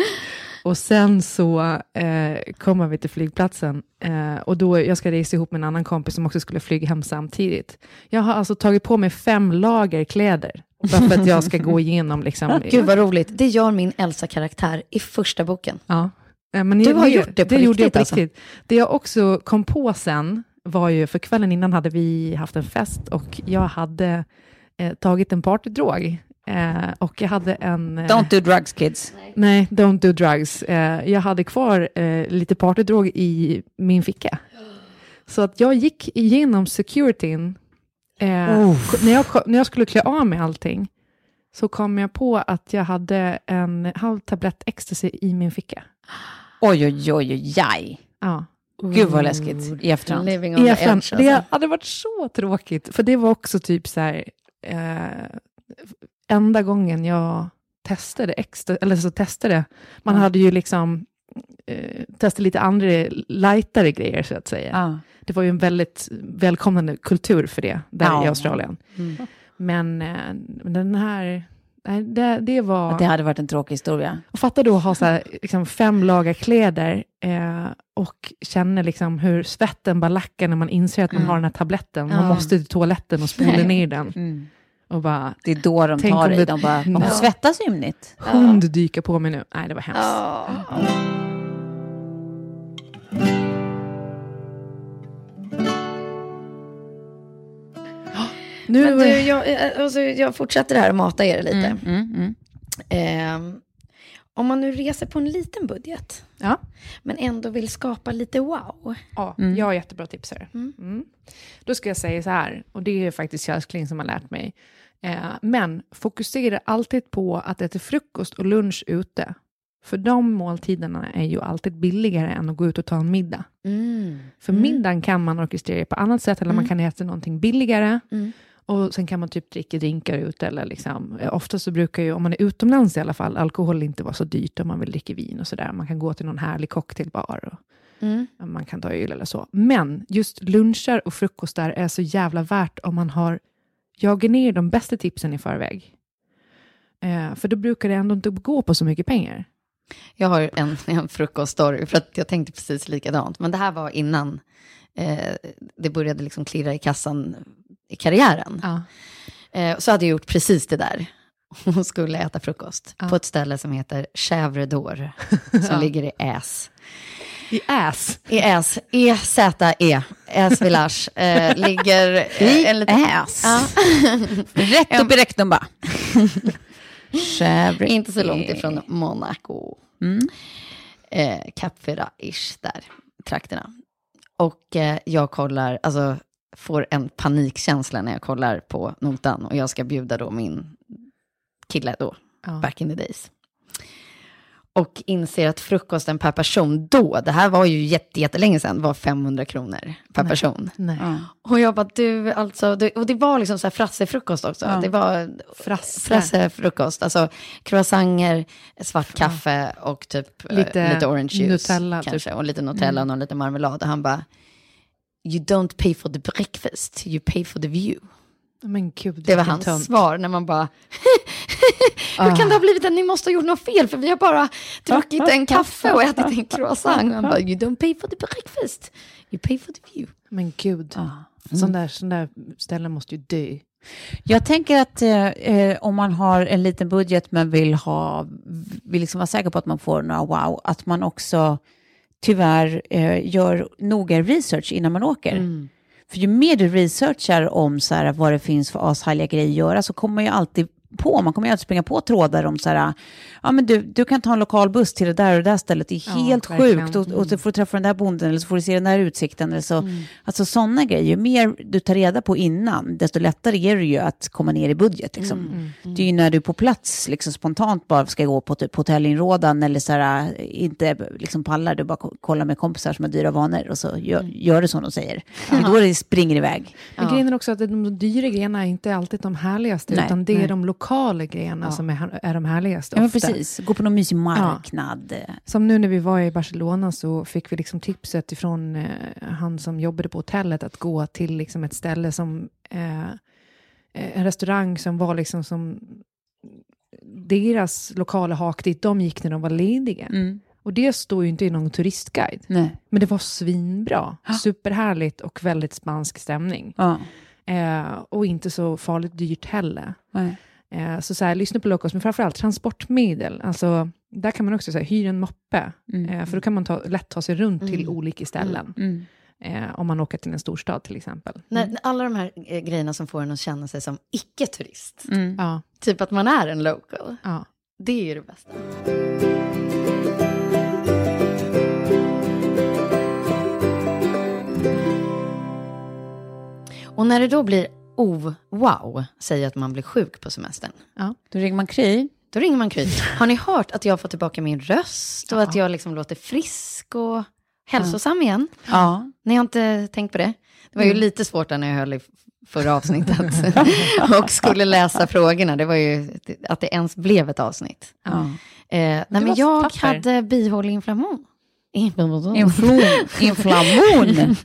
[SPEAKER 4] Och sen så eh, kommer vi till flygplatsen eh, och då jag ska resa ihop med en annan kompis som också skulle flyga hem samtidigt. Jag har alltså tagit på mig fem lager kläder bara för att jag ska gå igenom liksom.
[SPEAKER 2] Gud vad roligt. Det gör min Elsa-karaktär i första boken.
[SPEAKER 4] Ja. Men
[SPEAKER 2] Du har gjort det på
[SPEAKER 4] det gjorde jag
[SPEAKER 2] riktigt,
[SPEAKER 4] på
[SPEAKER 2] alltså?
[SPEAKER 4] riktigt. Det jag också kom på sen var ju, för kvällen innan hade vi haft en fest och jag hade eh, tagit en partydrog. Eh, och jag hade en... eh,
[SPEAKER 3] Don't do drugs kids.
[SPEAKER 4] Nej, don't do drugs. Eh, jag hade kvar eh, lite partydrog i min ficka. Så att jag gick igenom securityn. Eh, när, jag, när jag skulle klä av mig allting så kom jag på att jag hade en halv tablett ecstasy i min ficka.
[SPEAKER 3] Oj, oj, oj, oj, aj.
[SPEAKER 4] Ja.
[SPEAKER 3] Gud vad läskigt i efterhand.
[SPEAKER 2] Living on
[SPEAKER 4] I
[SPEAKER 2] the
[SPEAKER 4] efterhand.
[SPEAKER 2] edge, alltså.
[SPEAKER 4] Det hade varit så tråkigt, för det var också typ så här, eh, enda gången jag testade extra, eller så testade, man
[SPEAKER 3] Ja.
[SPEAKER 4] hade ju liksom eh, testat lite andra lightare grejer så att säga.
[SPEAKER 3] Ja.
[SPEAKER 4] Det var ju en väldigt välkomnande kultur för det där
[SPEAKER 3] Ja.
[SPEAKER 4] i Australien.
[SPEAKER 2] Mm.
[SPEAKER 4] Men eh, den här, nej, det, det var...
[SPEAKER 3] Det hade varit en tråkig historia.
[SPEAKER 4] Och fatta då att ha så här, liksom, fem lager kläder eh, och känna liksom, hur svetten bara lackar när man inser att man
[SPEAKER 3] Mm.
[SPEAKER 4] har den här tabletten. Man
[SPEAKER 2] Ja.
[SPEAKER 4] måste till toaletten och spola ner den. Och bara,
[SPEAKER 3] Det är då de tar i.
[SPEAKER 4] det-
[SPEAKER 3] De bara, de svettas ymnigt.
[SPEAKER 4] hund dyka på mig nu. Nej, det var hemskt.
[SPEAKER 2] Ja.
[SPEAKER 4] Nu,
[SPEAKER 2] Men du, jag, eh, alltså, jag fortsätter här och matar er lite.
[SPEAKER 3] Mm, mm, mm.
[SPEAKER 2] Ehm, om man nu reser på en liten budget,
[SPEAKER 4] Ja.
[SPEAKER 2] men ändå vill skapa lite wow.
[SPEAKER 4] Ja,
[SPEAKER 3] Mm.
[SPEAKER 4] jag har jättebra tips här.
[SPEAKER 2] Mm.
[SPEAKER 4] Mm. Då ska jag säga så här, och det är faktiskt Kjell som har lärt mig. Eh, men fokusera alltid på att äta frukost och lunch ute. För de måltiderna är ju alltid billigare än att gå ut och ta en middag. För
[SPEAKER 2] Mm.
[SPEAKER 4] middagen kan man orkestrera på annat sätt, eller man
[SPEAKER 2] Mm.
[SPEAKER 4] kan äta någonting billigare.
[SPEAKER 2] Mm.
[SPEAKER 4] Och sen kan man typ dricka drinkar ute. Eller liksom. eh, Ofta så brukar ju, om man är utomlands i alla fall, alkohol inte vara så dyrt om man vill dricka vin och sådär. Man kan gå till någon härlig cocktailbar. Och,
[SPEAKER 2] Mm.
[SPEAKER 4] man kan ta öl eller så. Men just luncher och frukostar är så jävla värt om man har jagat ner de bästa tipsen i förväg. Eh, för då brukar det ändå inte gå på så mycket pengar.
[SPEAKER 2] Jag har en, en frukoststory, för att jag tänkte precis likadant. Men det här var innan eh, det började liksom klirra i kassan i karriären.
[SPEAKER 4] Ja.
[SPEAKER 2] Eh, så hade jag gjort precis det där. Hon skulle äta frukost
[SPEAKER 4] Ja.
[SPEAKER 2] på ett ställe som heter Chèvre d'Or, som
[SPEAKER 4] Ja.
[SPEAKER 2] ligger i Äs.
[SPEAKER 4] I ass.
[SPEAKER 2] I äs, E-Z-E, Äs Village, eh, ligger eh,
[SPEAKER 3] I
[SPEAKER 2] en liten...
[SPEAKER 3] ass.
[SPEAKER 2] Ja.
[SPEAKER 3] Rätt upp i rektum bara. Chabri-
[SPEAKER 2] Inte så långt ifrån Monaco.
[SPEAKER 3] Mm.
[SPEAKER 2] Eh, Cap Ferrat-ish där, trakterna. Och eh, jag kollar, alltså får en panikkänsla när jag kollar på notan och jag ska bjuda då min kille då,
[SPEAKER 4] Ja.
[SPEAKER 2] back in the days. Och inser att frukosten per person då, det här var ju jätte, jättelänge sedan, var 500 kronor per
[SPEAKER 4] Nej.
[SPEAKER 2] person.
[SPEAKER 4] Nej.
[SPEAKER 3] Ja.
[SPEAKER 2] Och jag bara, du, alltså, det, och det var liksom så här frassefrukost också.
[SPEAKER 3] Ja.
[SPEAKER 2] Det var
[SPEAKER 4] Frasse.
[SPEAKER 2] frassefrukost, alltså croissanter, svart kaffe och typ eh,
[SPEAKER 4] Lite
[SPEAKER 2] lite orange juice
[SPEAKER 4] Nutella, typ.
[SPEAKER 2] kanske. Och lite Nutella och någon lite marmelad. Och han bara, you don't pay for the breakfast, you pay for the view.
[SPEAKER 4] Men gud,
[SPEAKER 2] Det var hans
[SPEAKER 4] tönt.
[SPEAKER 2] svar när man bara, hur kan det ha blivit att ni måste ha gjort något fel? För vi har bara druckit en kaffe och ätit en croissant. Och han bara, you don't pay for the breakfast, you pay for the view.
[SPEAKER 4] Men gud,
[SPEAKER 3] Ja.
[SPEAKER 4] sån, där, sån där ställen måste ju dö.
[SPEAKER 3] Jag tänker att eh, eh, om man har en liten budget men vill, ha, vill liksom vara säker på att man får några wow, att man också tyvärr eh, gör noga research innan man åker. För ju mer du researchar om så här, vad det finns för ashärliga grejer att göra så kommer man ju alltid på, man kommer ju alltid springa på trådar om så här, ja men du, du kan ta en lokal buss till det där och det där stället, det är
[SPEAKER 4] Ja,
[SPEAKER 3] helt
[SPEAKER 4] verkligen.
[SPEAKER 3] sjukt och, och så får du träffa den där bonden eller så får du se den där utsikten eller så. Alltså sådana grejer, ju mer du tar reda på innan, desto lättare är det ju att komma ner i budget liksom. Det är ju när du på plats liksom spontant bara ska gå på typ hotellinrådan eller så här, inte liksom pallar, du bara ko- kollar med kompisar som har dyra vanor och så gör, gör du som de säger. Är då det springer iväg.
[SPEAKER 4] Men grejen är också att de dyra grejerna är inte alltid de härligaste,
[SPEAKER 3] Nej,
[SPEAKER 4] utan det är
[SPEAKER 3] nej.
[SPEAKER 4] de lokala grejerna som är, är de härligaste.
[SPEAKER 3] Ja men
[SPEAKER 4] ofta.
[SPEAKER 3] precis, gå på någon mysig marknad.
[SPEAKER 4] Som nu när vi var i Barcelona så fick vi liksom tipset ifrån eh, han som jobbade på hotellet att gå till liksom ett ställe som eh, eh, en restaurang som var liksom som deras lokala hak dit de gick när de var lediga.
[SPEAKER 3] Mm.
[SPEAKER 4] Och det står ju inte i någon turistguide.
[SPEAKER 3] Nej.
[SPEAKER 4] Men det var svinbra. Superhärligt och väldigt spansk stämning.
[SPEAKER 3] Ja.
[SPEAKER 4] Eh, och inte så farligt dyrt heller.
[SPEAKER 3] Nej.
[SPEAKER 4] Eh, så, så här, lyssna på locals, men framförallt transportmedel. Alltså, där kan man också så här, hyra en moppe,
[SPEAKER 3] Mm.
[SPEAKER 4] eh, för då kan man ta, lätt ta sig runt till olika ställen.
[SPEAKER 3] Mm.
[SPEAKER 4] Eh, om man åker till en storstad till exempel.
[SPEAKER 2] När, när alla de här eh, grejerna som får en att känna sig som icke-turist,
[SPEAKER 3] Mm.
[SPEAKER 4] Ja,
[SPEAKER 2] typ att man är en local,
[SPEAKER 4] ja.
[SPEAKER 2] det är ju det bästa. Och när det då blir oh, wow, säger att man blir sjuk på semestern,
[SPEAKER 3] Då ringer man Kry.
[SPEAKER 2] då ringer man Kry. Har ni hört att jag har fått tillbaka min röst och att jag liksom låter frisk och hälsosam igen?
[SPEAKER 3] Ja.
[SPEAKER 2] Ni har inte tänkt på det? Det var ju lite svårt när jag höll i förra avsnittet och skulle läsa frågorna. Det var ju att det ens blev ett avsnitt.
[SPEAKER 3] ja.
[SPEAKER 2] Eh, nej, men jag
[SPEAKER 4] tapper.
[SPEAKER 2] hade bihåleinflammation. Inflammation.
[SPEAKER 3] Inflation. Inflammation.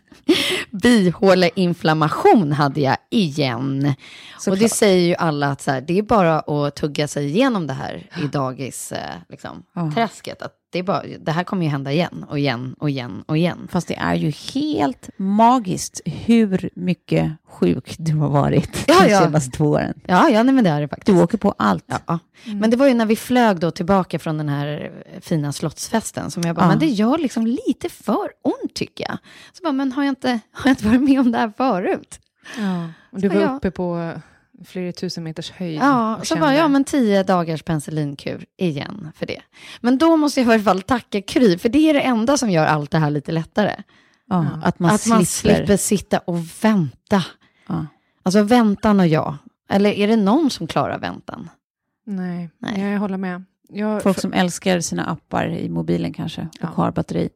[SPEAKER 2] Bihåleinflammation hade jag igen. och det säger ju alla att så här, det är bara att tugga sig igenom det här i dagis, eh, liksom,
[SPEAKER 3] Ja.
[SPEAKER 2] träsket. Att det, är bara, det här kommer ju hända igen och igen och igen och igen.
[SPEAKER 3] Fast det är ju helt magiskt hur mycket sjuk du har varit
[SPEAKER 2] Ja,
[SPEAKER 3] de
[SPEAKER 2] ja.
[SPEAKER 3] senaste två åren.
[SPEAKER 2] Ja, ja nej, men det är det faktiskt.
[SPEAKER 3] Du åker på allt.
[SPEAKER 2] Ja. Men det var ju när vi flög då tillbaka från den här fina slottsfesten som jag bara,
[SPEAKER 3] Ja.
[SPEAKER 2] men det gör liksom lite för ont tycker jag. Så bara, men har jag inte, har jag inte varit med om det här förut?
[SPEAKER 4] Och du var uppe på flera tusen meters höjd.
[SPEAKER 2] Ja,
[SPEAKER 4] och
[SPEAKER 2] så
[SPEAKER 4] kände-
[SPEAKER 2] bara, ja men tio dagars penicillinkur igen för det. Men då måste jag i alla fall tacka Kry, för det är det enda som gör allt det här lite lättare.
[SPEAKER 3] Ja, Att man
[SPEAKER 2] att
[SPEAKER 3] slipper.
[SPEAKER 2] man slipper sitta och vänta.
[SPEAKER 3] Ja.
[SPEAKER 2] Alltså väntan och jag. Eller är det någon som klarar väntan?
[SPEAKER 4] Nej,
[SPEAKER 2] Nej.
[SPEAKER 4] jag håller med. Jag,
[SPEAKER 3] Folk som älskar sina appar i mobilen kanske och
[SPEAKER 4] Ja.
[SPEAKER 3] har batteri.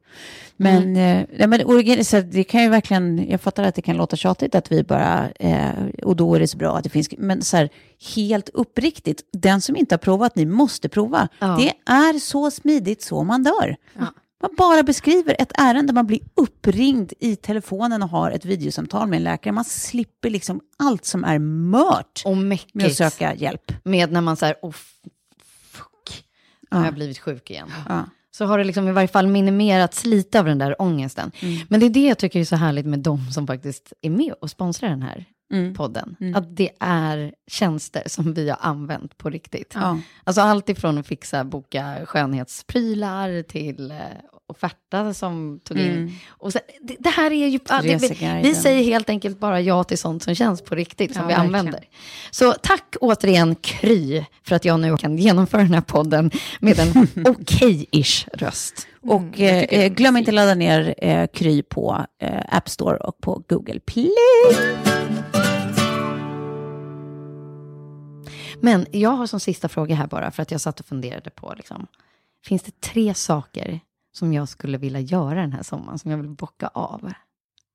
[SPEAKER 3] Men, eh, nej, men origin, så det kan ju verkligen, jag fattar att det kan låta tjatigt att vi bara, eh, och då är det så bra att det finns, men så här, helt uppriktigt, den som inte har provat, ni måste prova.
[SPEAKER 2] Ja.
[SPEAKER 3] Det är så smidigt så man dör.
[SPEAKER 2] Ja.
[SPEAKER 3] Man bara beskriver ett ärende, man blir uppringd i telefonen och har ett videosamtal med en läkare. Man slipper liksom allt som är mört
[SPEAKER 2] Och
[SPEAKER 3] med att söka hjälp.
[SPEAKER 2] Med när man säger, oh har
[SPEAKER 3] Ja.
[SPEAKER 2] jag blivit sjuk igen. Så har det liksom i varje fall minimerats lite av den där ångesten.
[SPEAKER 3] Mm.
[SPEAKER 2] Men det är det jag tycker är så härligt med de som faktiskt är med och sponsrar den här
[SPEAKER 3] Mm.
[SPEAKER 2] podden.
[SPEAKER 3] Mm.
[SPEAKER 2] Att det är tjänster som vi har använt på riktigt.
[SPEAKER 3] Ja.
[SPEAKER 2] Alltså allt ifrån att fixa, boka skönhetsprylar till eh, offerta som tog in.
[SPEAKER 3] Mm.
[SPEAKER 2] Och sen, det, det här är ju... det, vi, vi säger helt enkelt bara ja till sånt som känns på riktigt, som
[SPEAKER 4] Ja,
[SPEAKER 2] vi
[SPEAKER 4] verkligen.
[SPEAKER 2] använder. Så tack återigen Kry för att jag nu kan genomföra den här podden med en okej-ish röst.
[SPEAKER 3] Och
[SPEAKER 4] Mm, tycker
[SPEAKER 3] eh, glöm inte ladda ner eh, Kry på eh, App Store och på Google Play.
[SPEAKER 2] Men jag har som sista fråga här bara, för att jag satt och funderade på, liksom, finns det tre saker som jag skulle vilja göra den här sommaren, som jag vill bocka av?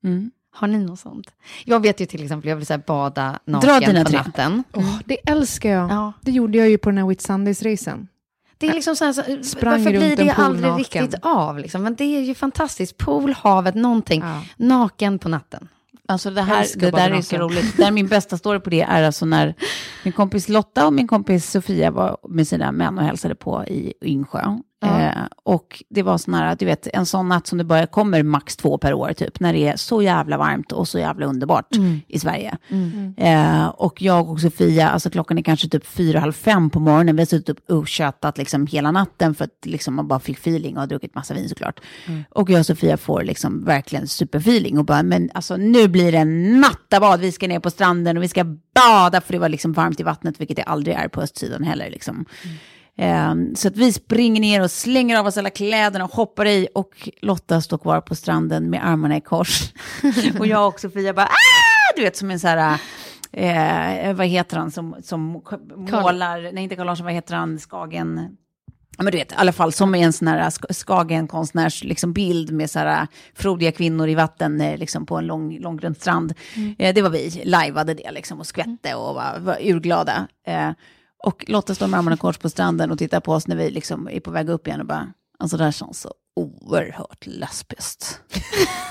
[SPEAKER 3] Mm.
[SPEAKER 2] Har ni något sånt? Jag vet ju till exempel, jag vill så här, bada naken
[SPEAKER 3] Dra dina
[SPEAKER 2] på
[SPEAKER 3] tre.
[SPEAKER 2] natten.
[SPEAKER 4] Åh, det älskar jag.
[SPEAKER 2] Ja.
[SPEAKER 4] Det gjorde jag ju på den här Whit Sundays-resan.
[SPEAKER 2] Det är liksom så här, så,
[SPEAKER 4] Sprang
[SPEAKER 2] varför blir det aldrig
[SPEAKER 4] naken.
[SPEAKER 2] riktigt av? Liksom? Men det är ju fantastiskt. Pool, havet, någonting.
[SPEAKER 4] Ja.
[SPEAKER 2] Naken på natten.
[SPEAKER 3] Alltså det här, det där är så roligt. Det är min bästa story på det är alltså när min kompis Lotta och min kompis Sofia var med sina män och hälsade på i Yngsjö.
[SPEAKER 2] Ja.
[SPEAKER 3] Eh, och det var sån här, du vet, en sån natt som det bara kommer max två per år typ, när det är så jävla varmt och så jävla underbart i Sverige. Eh, och jag och Sofia, alltså klockan är kanske typ fyra, halv fem på morgonen, vi har suttit upp och tjötat liksom hela natten för att liksom man bara fick feeling och har druckit massa vin såklart. Och jag och Sofia får liksom verkligen superfeeling och bara, men alltså nu blir det en nattabad, vi ska ner på stranden och vi ska bada, för det var liksom varmt i vattnet, vilket det aldrig är på östsidan heller liksom. Eh, så att vi springer ner och slänger av oss alla kläderna och hoppar i och Lotta står kvar på stranden med armarna i kors. och jag och Sofia bara, ah! du vet som en så här, eh, vad heter han som, som målar, nej inte Carl Larsson, vad heter han, Skagen, men du vet, i alla fall som en sån här Sk- Skagen-konstnärs liksom bild med så här frodiga kvinnor i vatten eh, liksom på en lång, långgrund strand. Eh, det var vi, lajvade det liksom och skvätte och var, var urglada. Eh, och Lotta står med armarna kors på stranden och tittar på oss när vi liksom är på väg upp igen och bara, alltså det här känns så oerhört lesbiskt.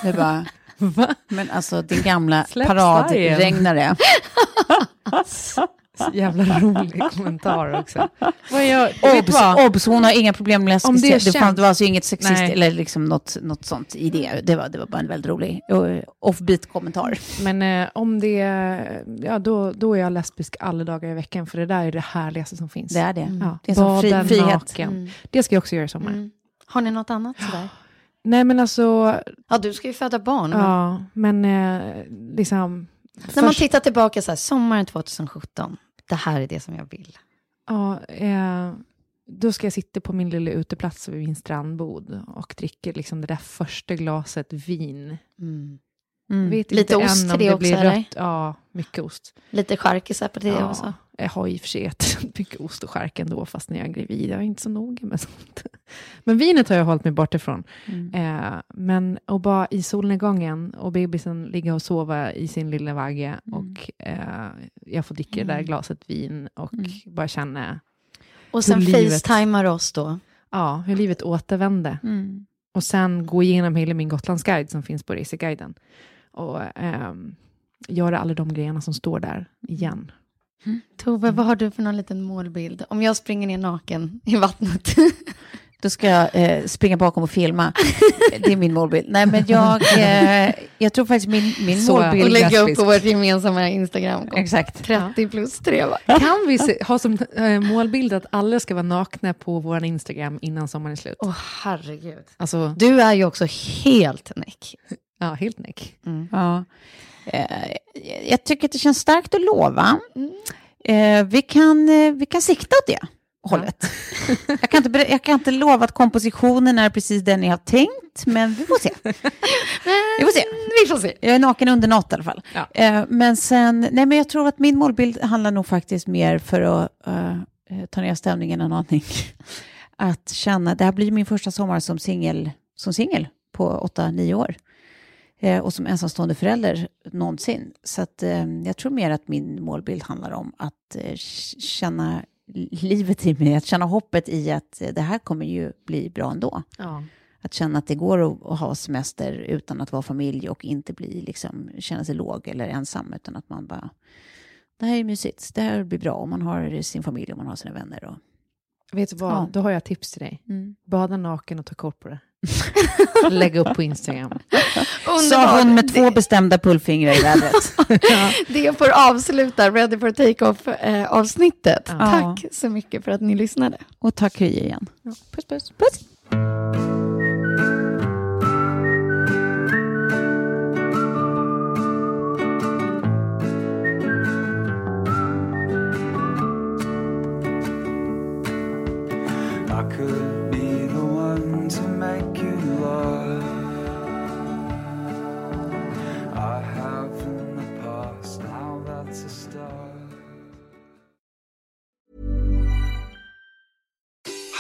[SPEAKER 3] Det bara,
[SPEAKER 4] Va?
[SPEAKER 3] men alltså din gamla
[SPEAKER 4] Släpp
[SPEAKER 3] paradregnare.
[SPEAKER 4] Så jävla rolig kommentar också. Vad jag, vet du
[SPEAKER 3] Obs,
[SPEAKER 4] vad?
[SPEAKER 3] obs, hon har inga problem med
[SPEAKER 4] Om det.
[SPEAKER 3] Det, fanns, det var alltså inget sexist
[SPEAKER 4] Nej.
[SPEAKER 3] eller liksom något, något sånt i det. Det var, det var bara en väldigt rolig uh, offbeat kommentar.
[SPEAKER 4] Men eh, om det, ja då, då är jag lesbisk alla dagar i veckan, för det där är det härligaste som finns.
[SPEAKER 3] Det är det.
[SPEAKER 4] Ja,
[SPEAKER 3] Det är sån fri, frihet.
[SPEAKER 4] naken. Det ska jag också göra i sommar.
[SPEAKER 2] Mm. Har ni något annat sådär?
[SPEAKER 4] Nej men alltså,
[SPEAKER 2] Ja, du ska ju föda barn. men-
[SPEAKER 4] ja, men eh, liksom...
[SPEAKER 2] När man
[SPEAKER 4] först-
[SPEAKER 2] tittar tillbaka så här, sommaren 2017, det här är det som jag vill.
[SPEAKER 4] Ja, eh, då ska jag sitta på min lilla uteplats vid min strandbod och dricka liksom det där första glaset vin.
[SPEAKER 2] Mm.
[SPEAKER 3] Mm.
[SPEAKER 4] Vet
[SPEAKER 2] Lite
[SPEAKER 4] inte
[SPEAKER 2] ost
[SPEAKER 4] än
[SPEAKER 2] till
[SPEAKER 4] om
[SPEAKER 2] det
[SPEAKER 4] det
[SPEAKER 2] också,
[SPEAKER 4] blir
[SPEAKER 2] eller?
[SPEAKER 4] rött. Ja, mycket ost.
[SPEAKER 2] Lite charkisar på det
[SPEAKER 4] ja,
[SPEAKER 2] också.
[SPEAKER 4] Jag har i och för sig ätit mycket ost och skärk ändå, fast när jag är gravid. Jag är inte så noga med sånt. Men vinet har jag hållit mig bort ifrån.
[SPEAKER 3] Mm.
[SPEAKER 4] Eh, men att bara i solnedgången och bebisen ligga och sova i sin lilla vagge och eh, jag får dricka det där glaset vin och bara känna
[SPEAKER 2] Och sen
[SPEAKER 4] livet-
[SPEAKER 2] facetimar oss då.
[SPEAKER 4] ja, hur livet återvände.
[SPEAKER 3] Mm.
[SPEAKER 4] Och sen gå igenom hela min Gotlandsguide som finns på Reseguiden. Och ehm, göra alla de grejerna som står där igen.
[SPEAKER 2] Tove, vad har du för någon liten målbild? Om jag springer ner naken i vattnet.
[SPEAKER 3] Då ska jag eh, springa bakom och filma. Det är min målbild. Nej, men jag, eh, jag tror faktiskt min, min
[SPEAKER 4] Så-
[SPEAKER 3] målbild...
[SPEAKER 2] och lägga upp på vårt gemensamma Instagram.
[SPEAKER 3] Exakt.
[SPEAKER 2] 30 plus 3 va?
[SPEAKER 4] Kan vi se, ha som eh, målbild att alla ska vara nakna på vår Instagram innan sommaren är slut?
[SPEAKER 2] Åh herregud.
[SPEAKER 4] Alltså,
[SPEAKER 2] Du är ju också helt näck.
[SPEAKER 4] Ja, helt näck.
[SPEAKER 3] Ja. Eh, jag tycker att det känns starkt att lova. Eh, vi, kan, eh, vi kan sikta åt det hållet. jag, kan inte, jag kan inte lova att kompositionen är precis den ni har tänkt, men vi får se. vi får se.
[SPEAKER 2] Vi får se.
[SPEAKER 3] Jag är naken under något i alla fall.
[SPEAKER 4] Ja.
[SPEAKER 3] Men sen, nej men jag tror att min målbild handlar nog faktiskt mer för att eh, ta ner stämningen en aning. Att känna, det här blir min första sommar som singel som singel på åtta, nio år. Eh, och som ensamstående förälder någonsin. Så att, eh, jag tror mer att min målbild handlar om att eh, känna livet i mig, att känna hoppet i att det här kommer ju bli bra ändå.
[SPEAKER 4] Ja.
[SPEAKER 3] Att känna att det går att, ha semester utan att vara familj och inte bli, liksom, känna sig låg eller ensam, utan att man bara, det här är mysigt, det här blir bra om man har sin familj och man har sina vänner. Och,
[SPEAKER 4] Vet du vad,
[SPEAKER 3] Ja.
[SPEAKER 4] då har jag tips till dig.
[SPEAKER 3] mm.
[SPEAKER 4] Bada naken och ta kort på det. Lägg upp på Instagram.
[SPEAKER 3] Sa hon med två det... bestämda pullfingrar i vädret. ja.
[SPEAKER 2] Det får avsluta Ready for Take-Off-avsnittet.
[SPEAKER 3] Eh, ja.
[SPEAKER 2] Tack så mycket för att ni lyssnade.
[SPEAKER 3] Och tack kry igen.
[SPEAKER 4] Puss, puss.
[SPEAKER 3] puss.
[SPEAKER 6] I could